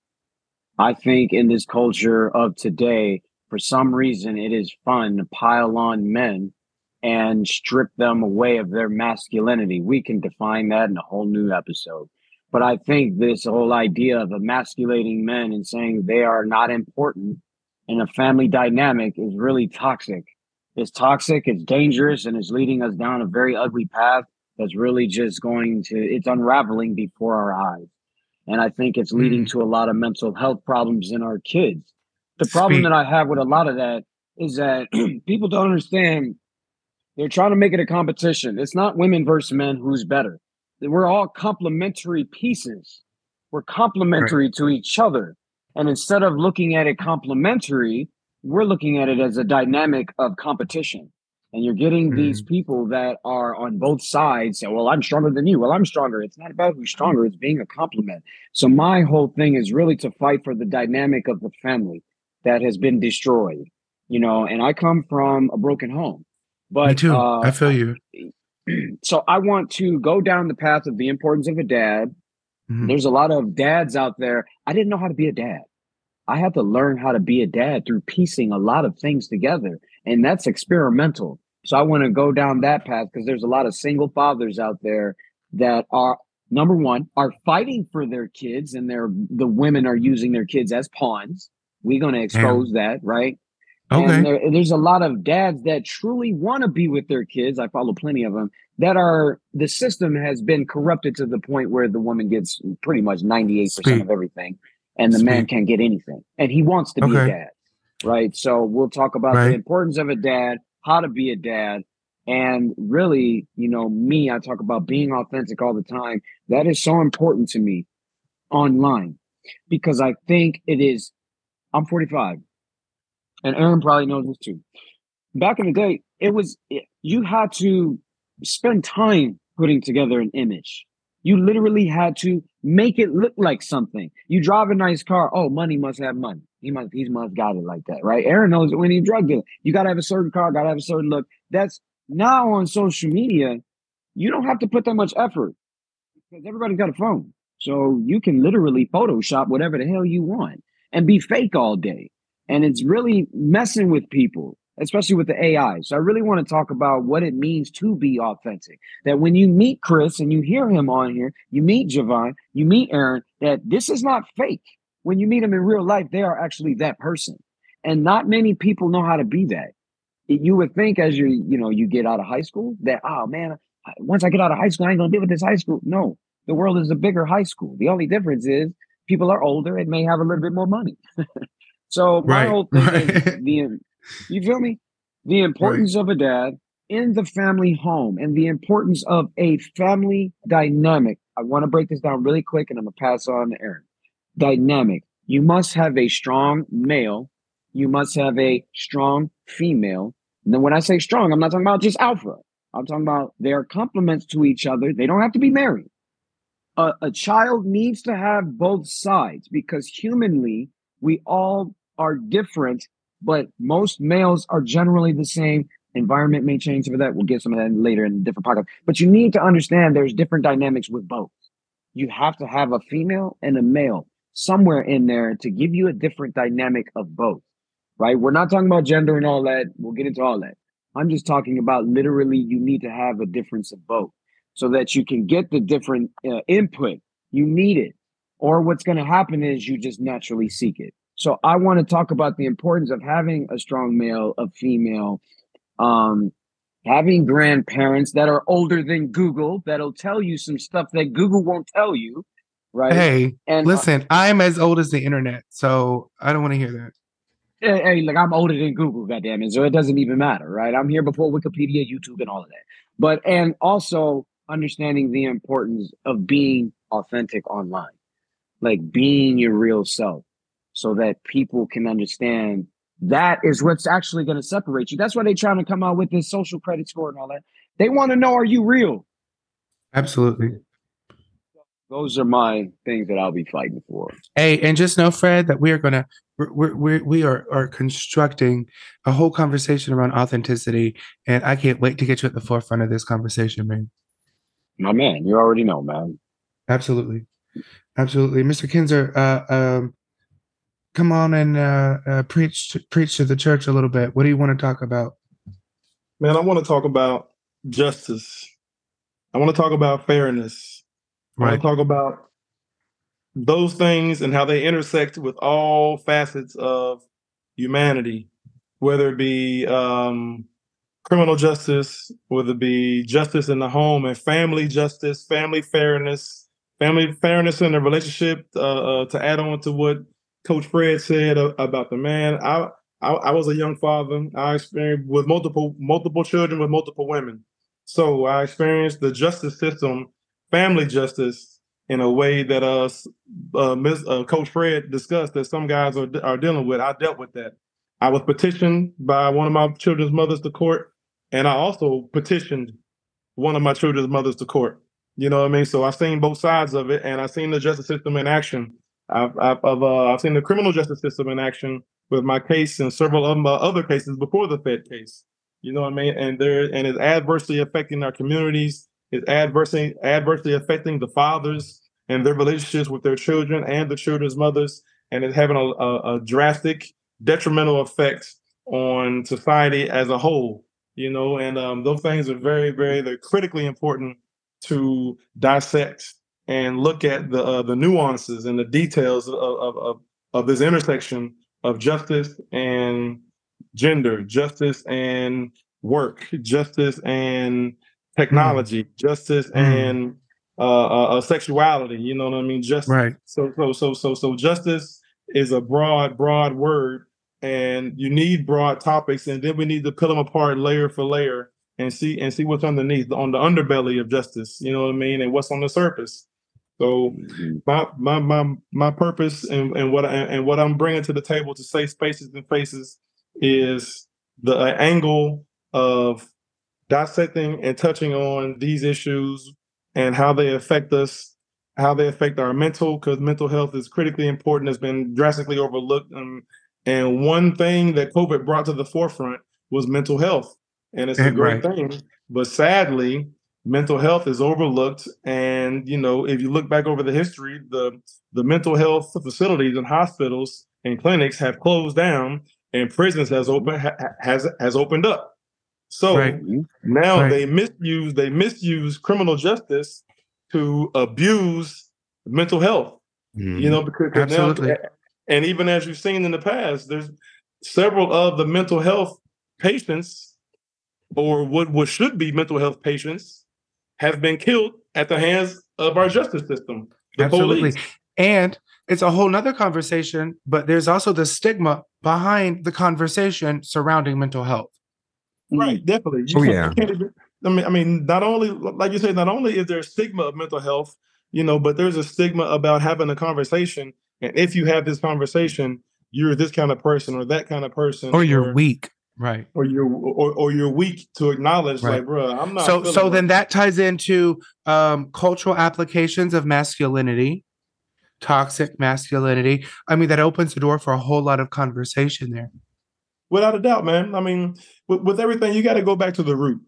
I think in this culture of today, for some reason, it is fun to pile on men and strip them away of their masculinity. We can define that in a whole new episode. But I think this whole idea of emasculating men and saying they are not important in a family dynamic is really toxic. It's toxic, it's dangerous, and it's leading us down a very ugly path that's really just going to, it's unraveling before our eyes. And I think it's leading Mm. to a lot of mental health problems in our kids. The problem Speak. that I have with a lot of that is that <clears throat> people don't understand they're trying to make it a competition. It's not women versus men who's better. We're all complementary pieces. We're complementary to each other. And instead of looking at it complementary, we're looking at it as a dynamic of competition. And you're getting these mm. people that are on both sides say, Well, I'm stronger than you. Well, I'm stronger. It's not about who's stronger, it's being a compliment. So my whole thing is really to fight for the dynamic of the family that has been destroyed. You know, and I come from a broken home. But Me too. uh, I feel you. <clears throat> so I want to go down the path of the importance of a dad. Mhm. There's a lot of dads out there. I didn't know how to be a dad. I had to learn how to be a dad through piecing a lot of things together, and that's experimental. So I want to go down that path because there's a lot of single fathers out there that are number one are fighting for their kids, and they're the women are using their kids as pawns. We're going to expose that, right? Okay. And there, there's a lot of dads that truly want to be with their kids. I follow plenty of them that are the system has been corrupted to the point where the woman gets pretty much 98% Speak. of everything and the man can't get anything. And he wants to be a dad. Right. So we'll talk about Right. the importance of a dad, how to be a dad. And really, you know, me, I talk about being authentic all the time. That is so important to me online because I think it is. I'm 45 and Aaron probably knows this too. Back in the day, it was you had to spend time putting together an image. You literally had to make it look like something. You drive a nice car. Oh, money must have money. He must he must got it like that, right? Aaron knows it when he drug dealer. You gotta have a certain car, gotta have a certain look. That's now on social media. You don't have to put that much effort because everybody's got a phone. So you can literally Photoshop whatever the hell you want and be fake all day. And it's really messing with people especially with the ai so i really want to talk about what it means to be authentic. That when you meet chris and you hear him on here you meet jevon you meet aaron that this is not fake. When you meet them in real life they are actually that person. And not many people know how to be that. You would think as you you know you get out of high school that oh man once i get out of high school i ain't gonna be with this high school. No the world is a bigger high school. The only difference is people are older and may have a little bit more money <laughs> so my Right, whole thing is the you feel me? The importance of a dad in the family home and the importance of a family dynamic. I want to break this down really quick and I'm gonna pass on to Aaron. Dynamic. You must have a strong male, you must have a strong female. And then when I say strong, I'm not talking about just alpha. I'm talking about they are complements to each other. They don't have to be married. A, a child needs to have both sides because humanly, we all are different, but most males are generally the same. Environment may change for that. We'll get some of that later in a different podcast. But you need to understand there's different dynamics with both. You have to have a female and a male somewhere in there to give you a different dynamic of both, right? We're not talking about gender and all that. We'll get into all that. I'm just talking about literally you need to have a difference of both so that you can get the different uh, input. You need it. Or what's going to happen is you just naturally seek it. So I want to talk about the importance of having a strong male, a female, um, having grandparents that are older than Google that'll tell you some stuff that Google won't tell you, right? Hey, and uh, listen, I'm as old as the internet, so I don't want to hear that. hey, hey, like I'm older than Google, goddamn it. So it doesn't even matter, right? I'm here before Wikipedia, YouTube, and all of that. But and also understanding the importance of being authentic online, like being your real self, so that people can understand that is what's actually going to separate you. That's why they're trying to come out with this social credit score and all that. They want to know are you real? Absolutely. Those are my things that I'll be fighting for. Hey, and just know, Fred, that we are gonna we're, we're, we're are are constructing a whole conversation around authenticity, and I can't wait to get you at the forefront of this conversation, man. My man, you already know, man. Absolutely, absolutely, Mr. Kinzer. Uh, um, come on and uh, uh, preach preach to the church a little bit. What do you want to talk about? Man, I want to talk about justice. I want to talk about fairness. I want Right. to talk about those things and how they intersect with all facets of humanity, whether it be um, criminal justice, whether it be justice in the home and family justice, family fairness, family fairness in the relationship. Uh, uh, to add on to what Coach Fred said a- about the man, I, I I was a young father. I experienced with multiple multiple children with multiple women. So I experienced the justice system, family justice, in a way that uh, uh, Ms., uh Coach Fred discussed that some guys are are dealing with. I dealt with that. I was petitioned by one of my children's mothers to court, and I also petitioned one of my children's mothers to court. You know what I mean? So I've seen both sides of it, and I've seen the justice system in action. I've I've, I've, uh, I've seen the criminal justice system in action with my case and several of my other cases before the Fed case. You know what I mean? And there and it's adversely affecting our communities. It's adversely adversely affecting the fathers and their relationships with their children and the children's mothers, and it's having a, a, a drastic detrimental effect on society as a whole. You know, and um, those things are very, very they're critically important to dissect and look at the uh, the nuances and the details of, of of of this intersection of justice and gender, justice and work, justice and technology, justice Mm. and uh, uh, uh, sexuality. You know what I mean? Just Right. so so so so so justice is a broad broad word, and you need broad topics, and then we need to put them apart layer for layer and see and see what's underneath on the underbelly of justice. You know what I mean? And what's on the surface. So Mhm. my my my my purpose and, and what I, and what I'm bringing to the table to say spaces and faces is the uh, angle of dissecting and touching on these issues and how they affect us, how they affect our mental, because mental health is critically important. Has been drastically overlooked, um, and one thing that COVID brought to the forefront was mental health, and it's a <laughs> great right. thing. But sadly, mental health is overlooked, and you know, if you look back over the history, the the mental health facilities and hospitals and clinics have closed down, and prisons has open ha, has has opened up. So Right. now Right. they misuse they misuse criminal justice to abuse mental health. You mm-hmm. know, because 'cause now- Absolutely. And even as you've seen in the past, there's several of the mental health patients, or what what should be mental health patients, have been killed at the hands of our justice system. The Absolutely. police. And it's a whole nother conversation, but there's also the stigma behind the conversation surrounding mental health. Mm. Right, definitely. You Oh, yeah. you can't even- I mean, I mean, not only like you said, not only is there a stigma of mental health, you know, but there's a stigma about having a conversation. And if you have this conversation, you're this kind of person or that kind of person, Or you're weak. Right. or you're or, or you're weak to acknowledge, Right. like, bro, I'm not. so so well." then that ties into um cultural applications of masculinity toxic masculinity i mean that opens the door for a whole lot of conversation there without a doubt, man. I mean, with, with everything, you got to go back to the root.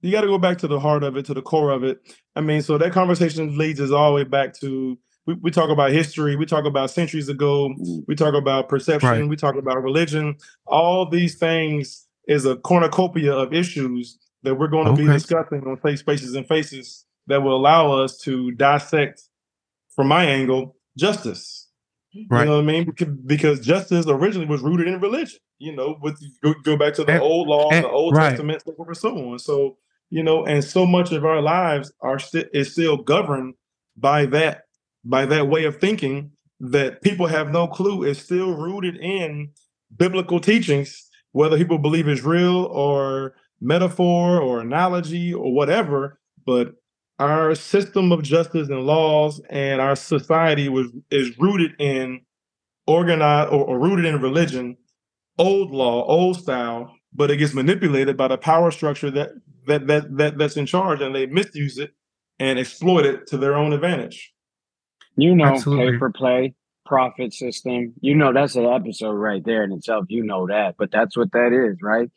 You got to go back to the heart of it, to the core of it. I mean, so that conversation leads us all the way back to we, we talk about history, we talk about centuries ago, mm. we talk about perception, Right. we talk about religion. All these things is a cornucopia of issues that we're going to be discussing on Safe Spaces and Faces that will allow us to dissect, from my angle, justice. Right. You know what I mean? Because, because justice originally was rooted in religion. You know, with go, go back to the And- old law, and- the Old right. Testament, so forth and so on. So you know, and so much of our lives are still is still governed by that by that way of thinking that people have no clue is still rooted in biblical teachings, whether people believe it's real or metaphor or analogy or whatever. But our system of justice and laws and our society was is rooted in organized or, or rooted in religion, old law, old style, but it gets manipulated by the power structure that that that, that that's in charge and they misuse it and exploit it to their own advantage. You know, Absolutely. pay for play, profit system. You know, that's an episode right there in itself. You know that, but that's what that is, right?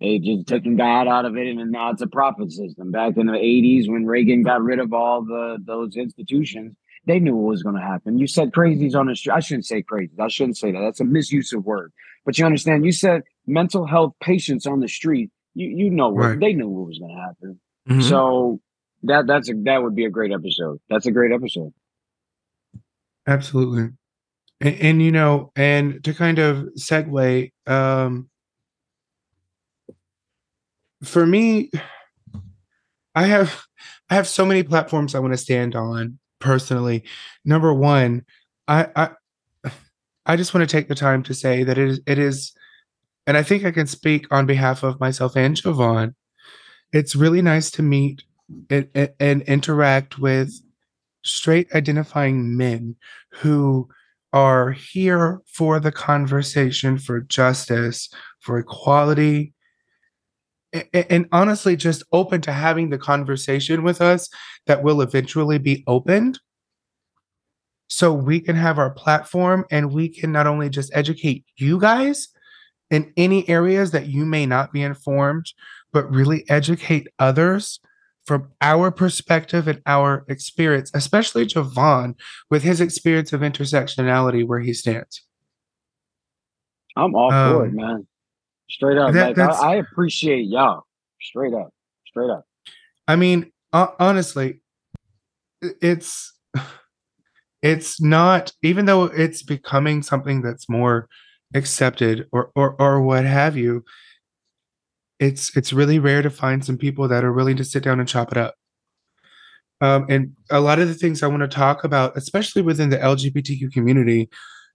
They just taken God out of it, and now it's a profit system. Back in the '80s, when Reagan got rid of all the those institutions, they knew what was going to happen. You said crazies on the street. I shouldn't say crazies. I shouldn't say that. That's a misuse of word. But you understand. You said mental health patients on the street. You you know what Right. they knew what was going to happen. Mhm. So that that's a that would be a great episode. That's a great episode. Absolutely. And, and you know, and to kind of segue, um, for me, I have I have so many platforms I want to stand on personally. Number one, I I I just want to take the time to say that it is it is, and I think I can speak on behalf of myself and Jevon. It's really nice to meet and, and, and interact with straight identifying men who are here for the conversation, for justice, for equality, and honestly, just open to having the conversation with us that will eventually be opened. So we can have our platform and we can not only just educate you guys in any areas that you may not be informed, but really educate others from our perspective and our experience, especially Jevon with his experience of intersectionality where he stands. I'm all for it, Um, man. Straight up, that- like I, I appreciate y'all. Straight up, straight up. I mean, ho- honestly, it's it's not even though it's becoming something that's more accepted or or or what have you. It's it's really rare to find some people that are willing to sit down and chop it up. Um, and a lot of the things I want to talk about, especially within the LGBTQ community,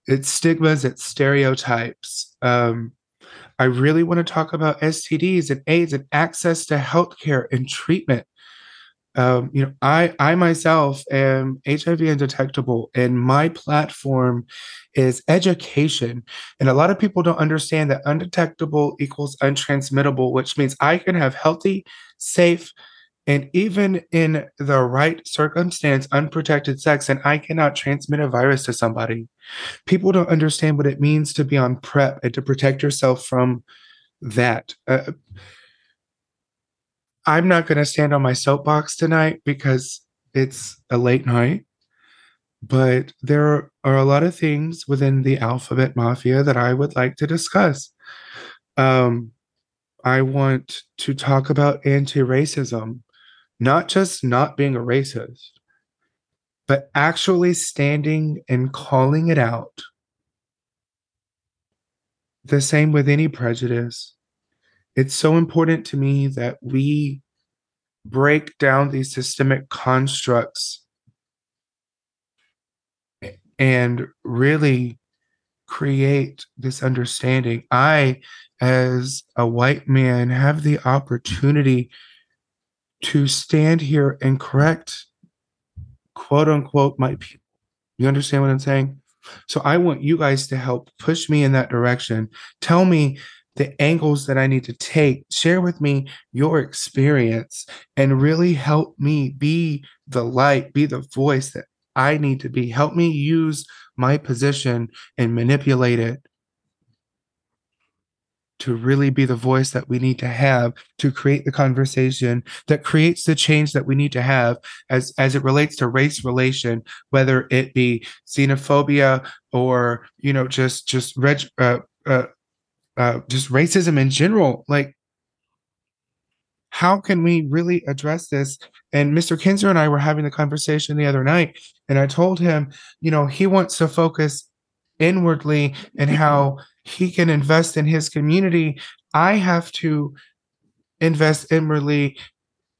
it's stigmas, it's stereotypes. Um, I really want to talk about STDs and AIDS and access to healthcare and treatment. Um, you know, I I myself am HIV undetectable, and my platform is education. And a lot of people don't understand that undetectable equals untransmittable, which means I can have healthy, safe, and even in the right circumstance, unprotected sex, and I cannot transmit a virus to somebody. People don't understand what it means to be on PrEP and to protect yourself from that. Uh, I'm not going to stand on my soapbox tonight because it's a late night, but there are a lot of things within the alphabet mafia that I would like to discuss. Um, I want to talk about anti racism, not just not being a racist, but actually standing and calling it out. The same with any prejudice. It's so important to me that we break down these systemic constructs and really create this understanding. I, as a white man, have the opportunity to stand here and correct, quote unquote, my people. You understand what I'm saying? So I want you guys to help push me in that direction. Tell me the angles that I need to take. Share with me your experience and really help me be the light, be the voice that I need to be. Help me use my position and manipulate it to really be the voice that we need to have to create the conversation that creates the change that we need to have as as it relates to race relation whether it be xenophobia or you know just just reg, uh, uh, uh, just racism in general like how can we really address this? And mr kinzer and i were having the conversation the other night and i told him you know he wants to focus inwardly and how he can invest in his community. I have to invest inwardly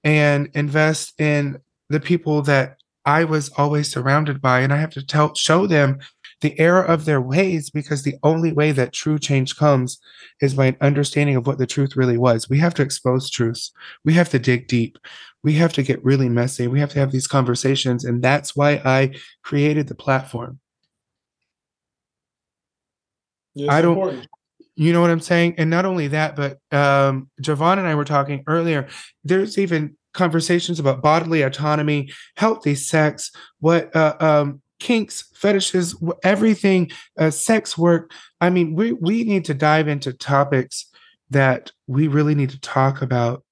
and invest in the people that i was always surrounded by and i have to tell show them the error of their ways because the only way that true change comes is by an understanding of what the truth really was we have to expose truths we have to dig deep we have to get really messy we have to have these conversations and that's why i created the platform Yeah, I don't- important. You know what I'm saying? And not only that, but um, Jevon and I were talking earlier. There's even conversations about bodily autonomy, healthy sex, what uh, um, kinks, fetishes, everything, uh, sex work. I mean, we we need to dive into topics that we really need to talk about.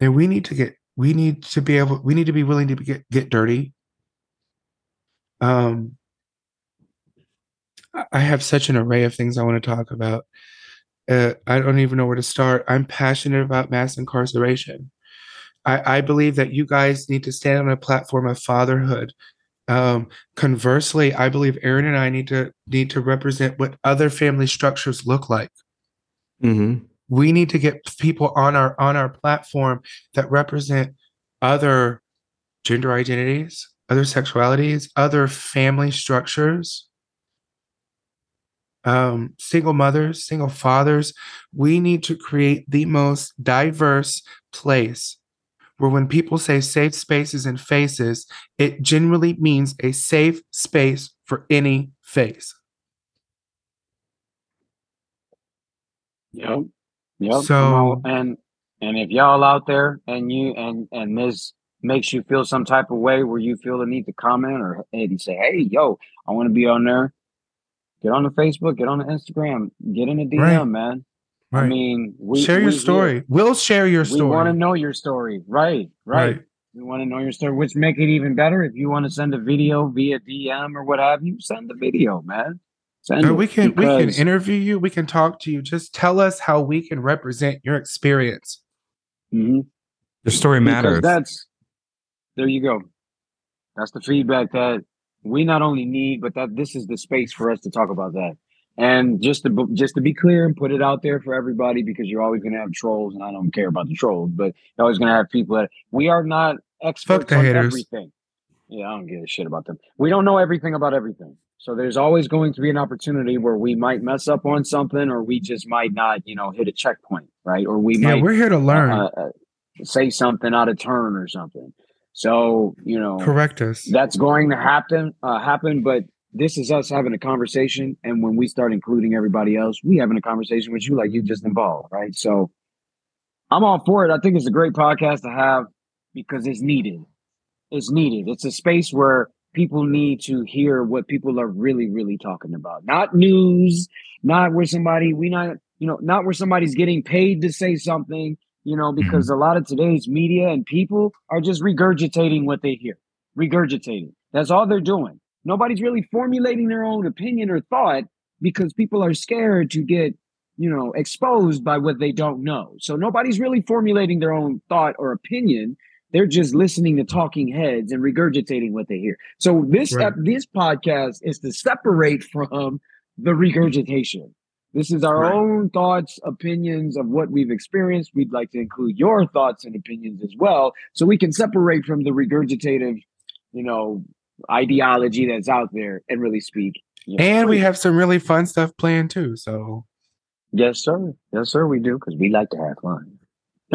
And we need to get we need to be able we need to be willing to get get dirty. Um I- have such an array of things i want to talk about. Uh, i don't even know where to start. I'm passionate about mass incarceration. I, I believe that you guys need to stand on a platform of fatherhood um, conversely i believe aaron and i need to need to represent what other family structures look like Mm-hmm. we need to get people on our on our platform that represent other gender identities other sexualities other family structures um, single mothers single fathers we need to create the most diverse place where when people say safe spaces and faces it generally means a safe space for any face Yep. Yep. So- and and if y'all out there and you and and this makes you feel some type of way where you feel the need to comment or maybe say, hey, yo, I want to be on there. Get on the Facebook, get on the Instagram, get in the DM, Right. man. Right I mean, we share your here. story we'll share your story. We want to know your story. Right, right. Right. We want to know your story, which make it even better. If you want to send a video via DM or what have you, send the video, man. Send we can we can interview you. We can talk to you. Just tell us how we can represent your experience. Mhm. Your story because matters. that's there you go that's the feedback that we not only need but that this is the space for us to talk about that and just to just to be clear and put it out there for everybody because you're always going to have trolls and i don't care about the trolls but you're always going to have people that we are not experts on haters. everything yeah i don't give a shit about them we don't know everything about everything so there's always going to be an opportunity where we might mess up on something or we just might not you know hit a checkpoint right or we Yeah, might we're here to learn. uh, uh, say something out of turn or something. So you know Correct us. that's going to happen. Uh, happen, but this is us having a conversation, and when we start including everybody else, we having a conversation with you, like you just involved, right? So I'm all for it. I think it's a great podcast to have because it's needed. It's needed. It's a space where people need to hear what people are really, really talking about. Not news, not where somebody we not you know not where somebody's getting paid to say something you know mm-hmm. because a lot of today's media and people are just regurgitating what they hear regurgitating that's all they're doing nobody's really formulating their own opinion or thought because people are scared to get you know exposed by what they don't know so nobody's really formulating their own thought or opinion they're just listening to talking heads and regurgitating what they hear so this Right. this podcast is to separate from the regurgitation this is our Right. own thoughts, opinions of what we've experienced. We'd like to include your thoughts and opinions as well, so we can separate from the regurgitative, you know, ideology that's out there and really speak. you know, And we have some really fun stuff planned too. So yes, sir, yes, sir, we do because we like to have fun.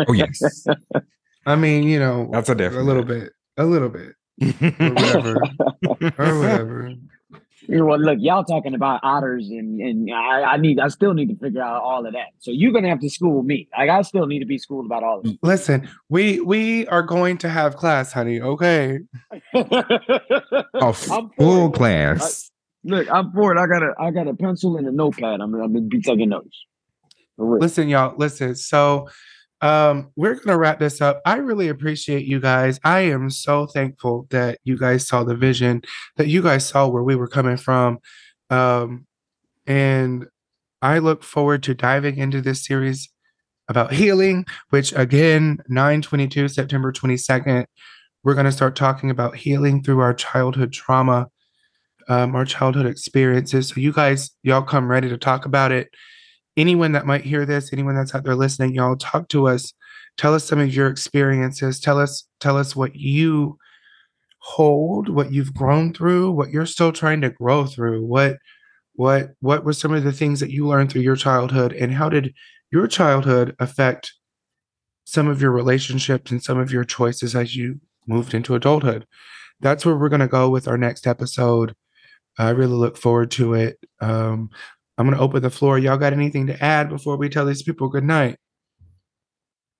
oh yes, <laughs> I mean, you know, that's a a little bit, a little bit, or whatever, <laughs> or whatever. You know, well, look, y'all talking about otters, and and I, I need, I still need to figure out all of that. So you're gonna have to school me. Like I still need to be schooled about all of this. Listen, we we are going to have class, honey. Okay. <laughs> A full class. Look, I'm for it. I got a I got a pencil and a notepad. I'm I'm gonna be taking notes. Listen, y'all, listen. So um we're gonna wrap this up. I really appreciate you guys. I am so thankful that you guys saw the vision, that you guys saw where we were coming from. Um and I look forward to diving into this series about healing, which again, 922, September 22nd, we're going to start talking about healing through our childhood trauma, um, our childhood experiences. So, you guys, y'all come ready to talk about it. Anyone that might hear this, anyone that's out there listening, y'all talk to us. Tell us some of your experiences. Tell us, tell us what you hold, what you've grown through, what you're still trying to grow through. What, what, what were some of the things that you learned through your childhood, and how did your childhood affect some of your relationships and some of your choices as you moved into adulthood. That's where we're going to go with our next episode. I really look forward to it. Um, I'm going to open the floor. Y'all got anything to add before we tell these people good night?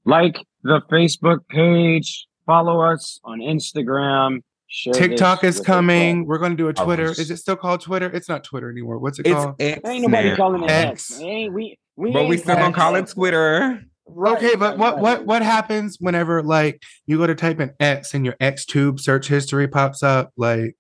Like the Facebook page, follow us on Instagram. Share TikTok is coming. We're going to do a Twitter. yes. Is it still called Twitter? It's not Twitter anymore. What's it It's called? X Ain't nobody now. calling it X. X. Ain't we? We But we still gonna call it that. Twitter. Right, okay, but right, what right. what what happens whenever like you go to type in X and your X tube search history pops up? Like,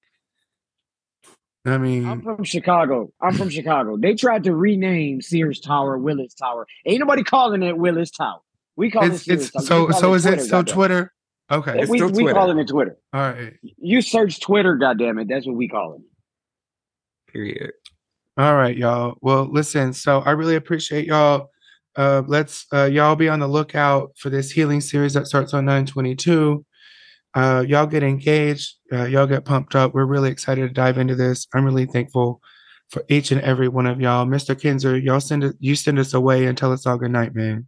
I mean, I'm from Chicago. I'm from Chicago. They tried to rename Sears Tower Willis Tower. Ain't nobody calling it Willis Tower. We call it it's Sears it's Tower. so so is it Twitter, still goddamn. Twitter? Okay, It's we still we Twitter. calling it Twitter. all right, You search Twitter, goddamn it. That's what we call it. Period. all right, y'all. Well, listen. So I really appreciate y'all. Uh, let's uh, y'all be on the lookout for this healing series that starts on nine twenty two. Uh, y'all get engaged. Uh, y'all get pumped up. We're really excited to dive into this. I'm really thankful for each and every one of y'all. Mr. Kinzer, y'all send it, you send us away and tell us all good night, man.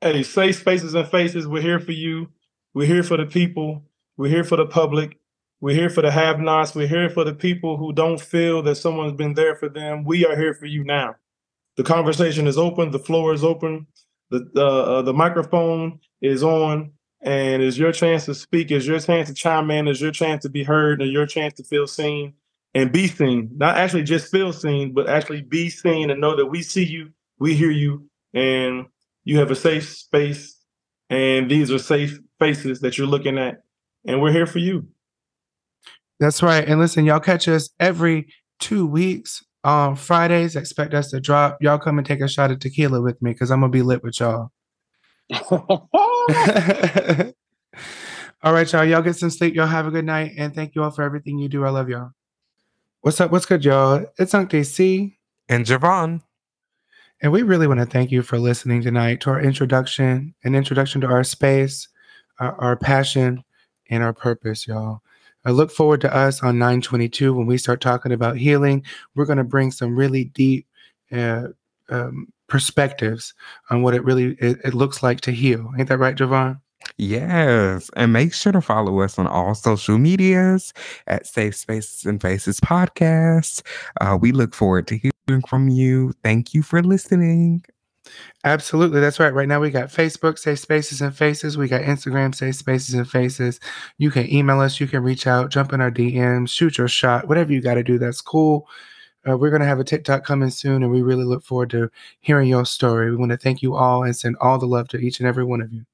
Hey, safe spaces and faces. We're here for you. We're here for the people. We're here for the public. We're here for the have-nots. We're here for the people who don't feel that someone's been there for them. We are here for you now. The conversation is open. The floor is open. The uh, uh, the microphone is on, and it's your chance to speak. It's your chance to chime in. It's your chance to be heard, and your chance to feel seen and be seen. Not actually just feel seen, but actually be seen and know that we see you, we hear you, and you have a safe space, and these are safe faces that you're looking at, and we're here for you. That's right. And listen, y'all catch us every two weeks on Fridays. Expect us to drop. Y'all come and take a shot of tequila with me because I'm gonna be lit with y'all. <laughs> all right, y'all. Y'all get some sleep. Y'all have a good night, and thank you all for everything you do. I love y'all. What's up? What's good, y'all? It's Unctie C. And Jevon. And we really want to thank you for listening tonight to our introduction, an introduction to our space, our, our passion, and our purpose, y'all. I look forward to us on 922 when we start talking about healing. We're going to bring some really deep uh, um, perspectives on what it really it, it looks like to heal. Ain't that right, Jevon? Yes. And make sure to follow us on all social medias at Safe Spaces and Faces Podcast. Uh, we look forward to hearing from you. Thank you for listening. Absolutely. That's right. Right now we got Facebook, Safe Spaces and Faces. We got Instagram, Safe Spaces and Faces. You can email us. You can reach out, jump in our DMs, shoot your shot, whatever you got to do. That's cool. Uh, we're going to have a TikTok coming soon, and we really look forward to hearing your story. We want to thank you all and send all the love to each and every one of you.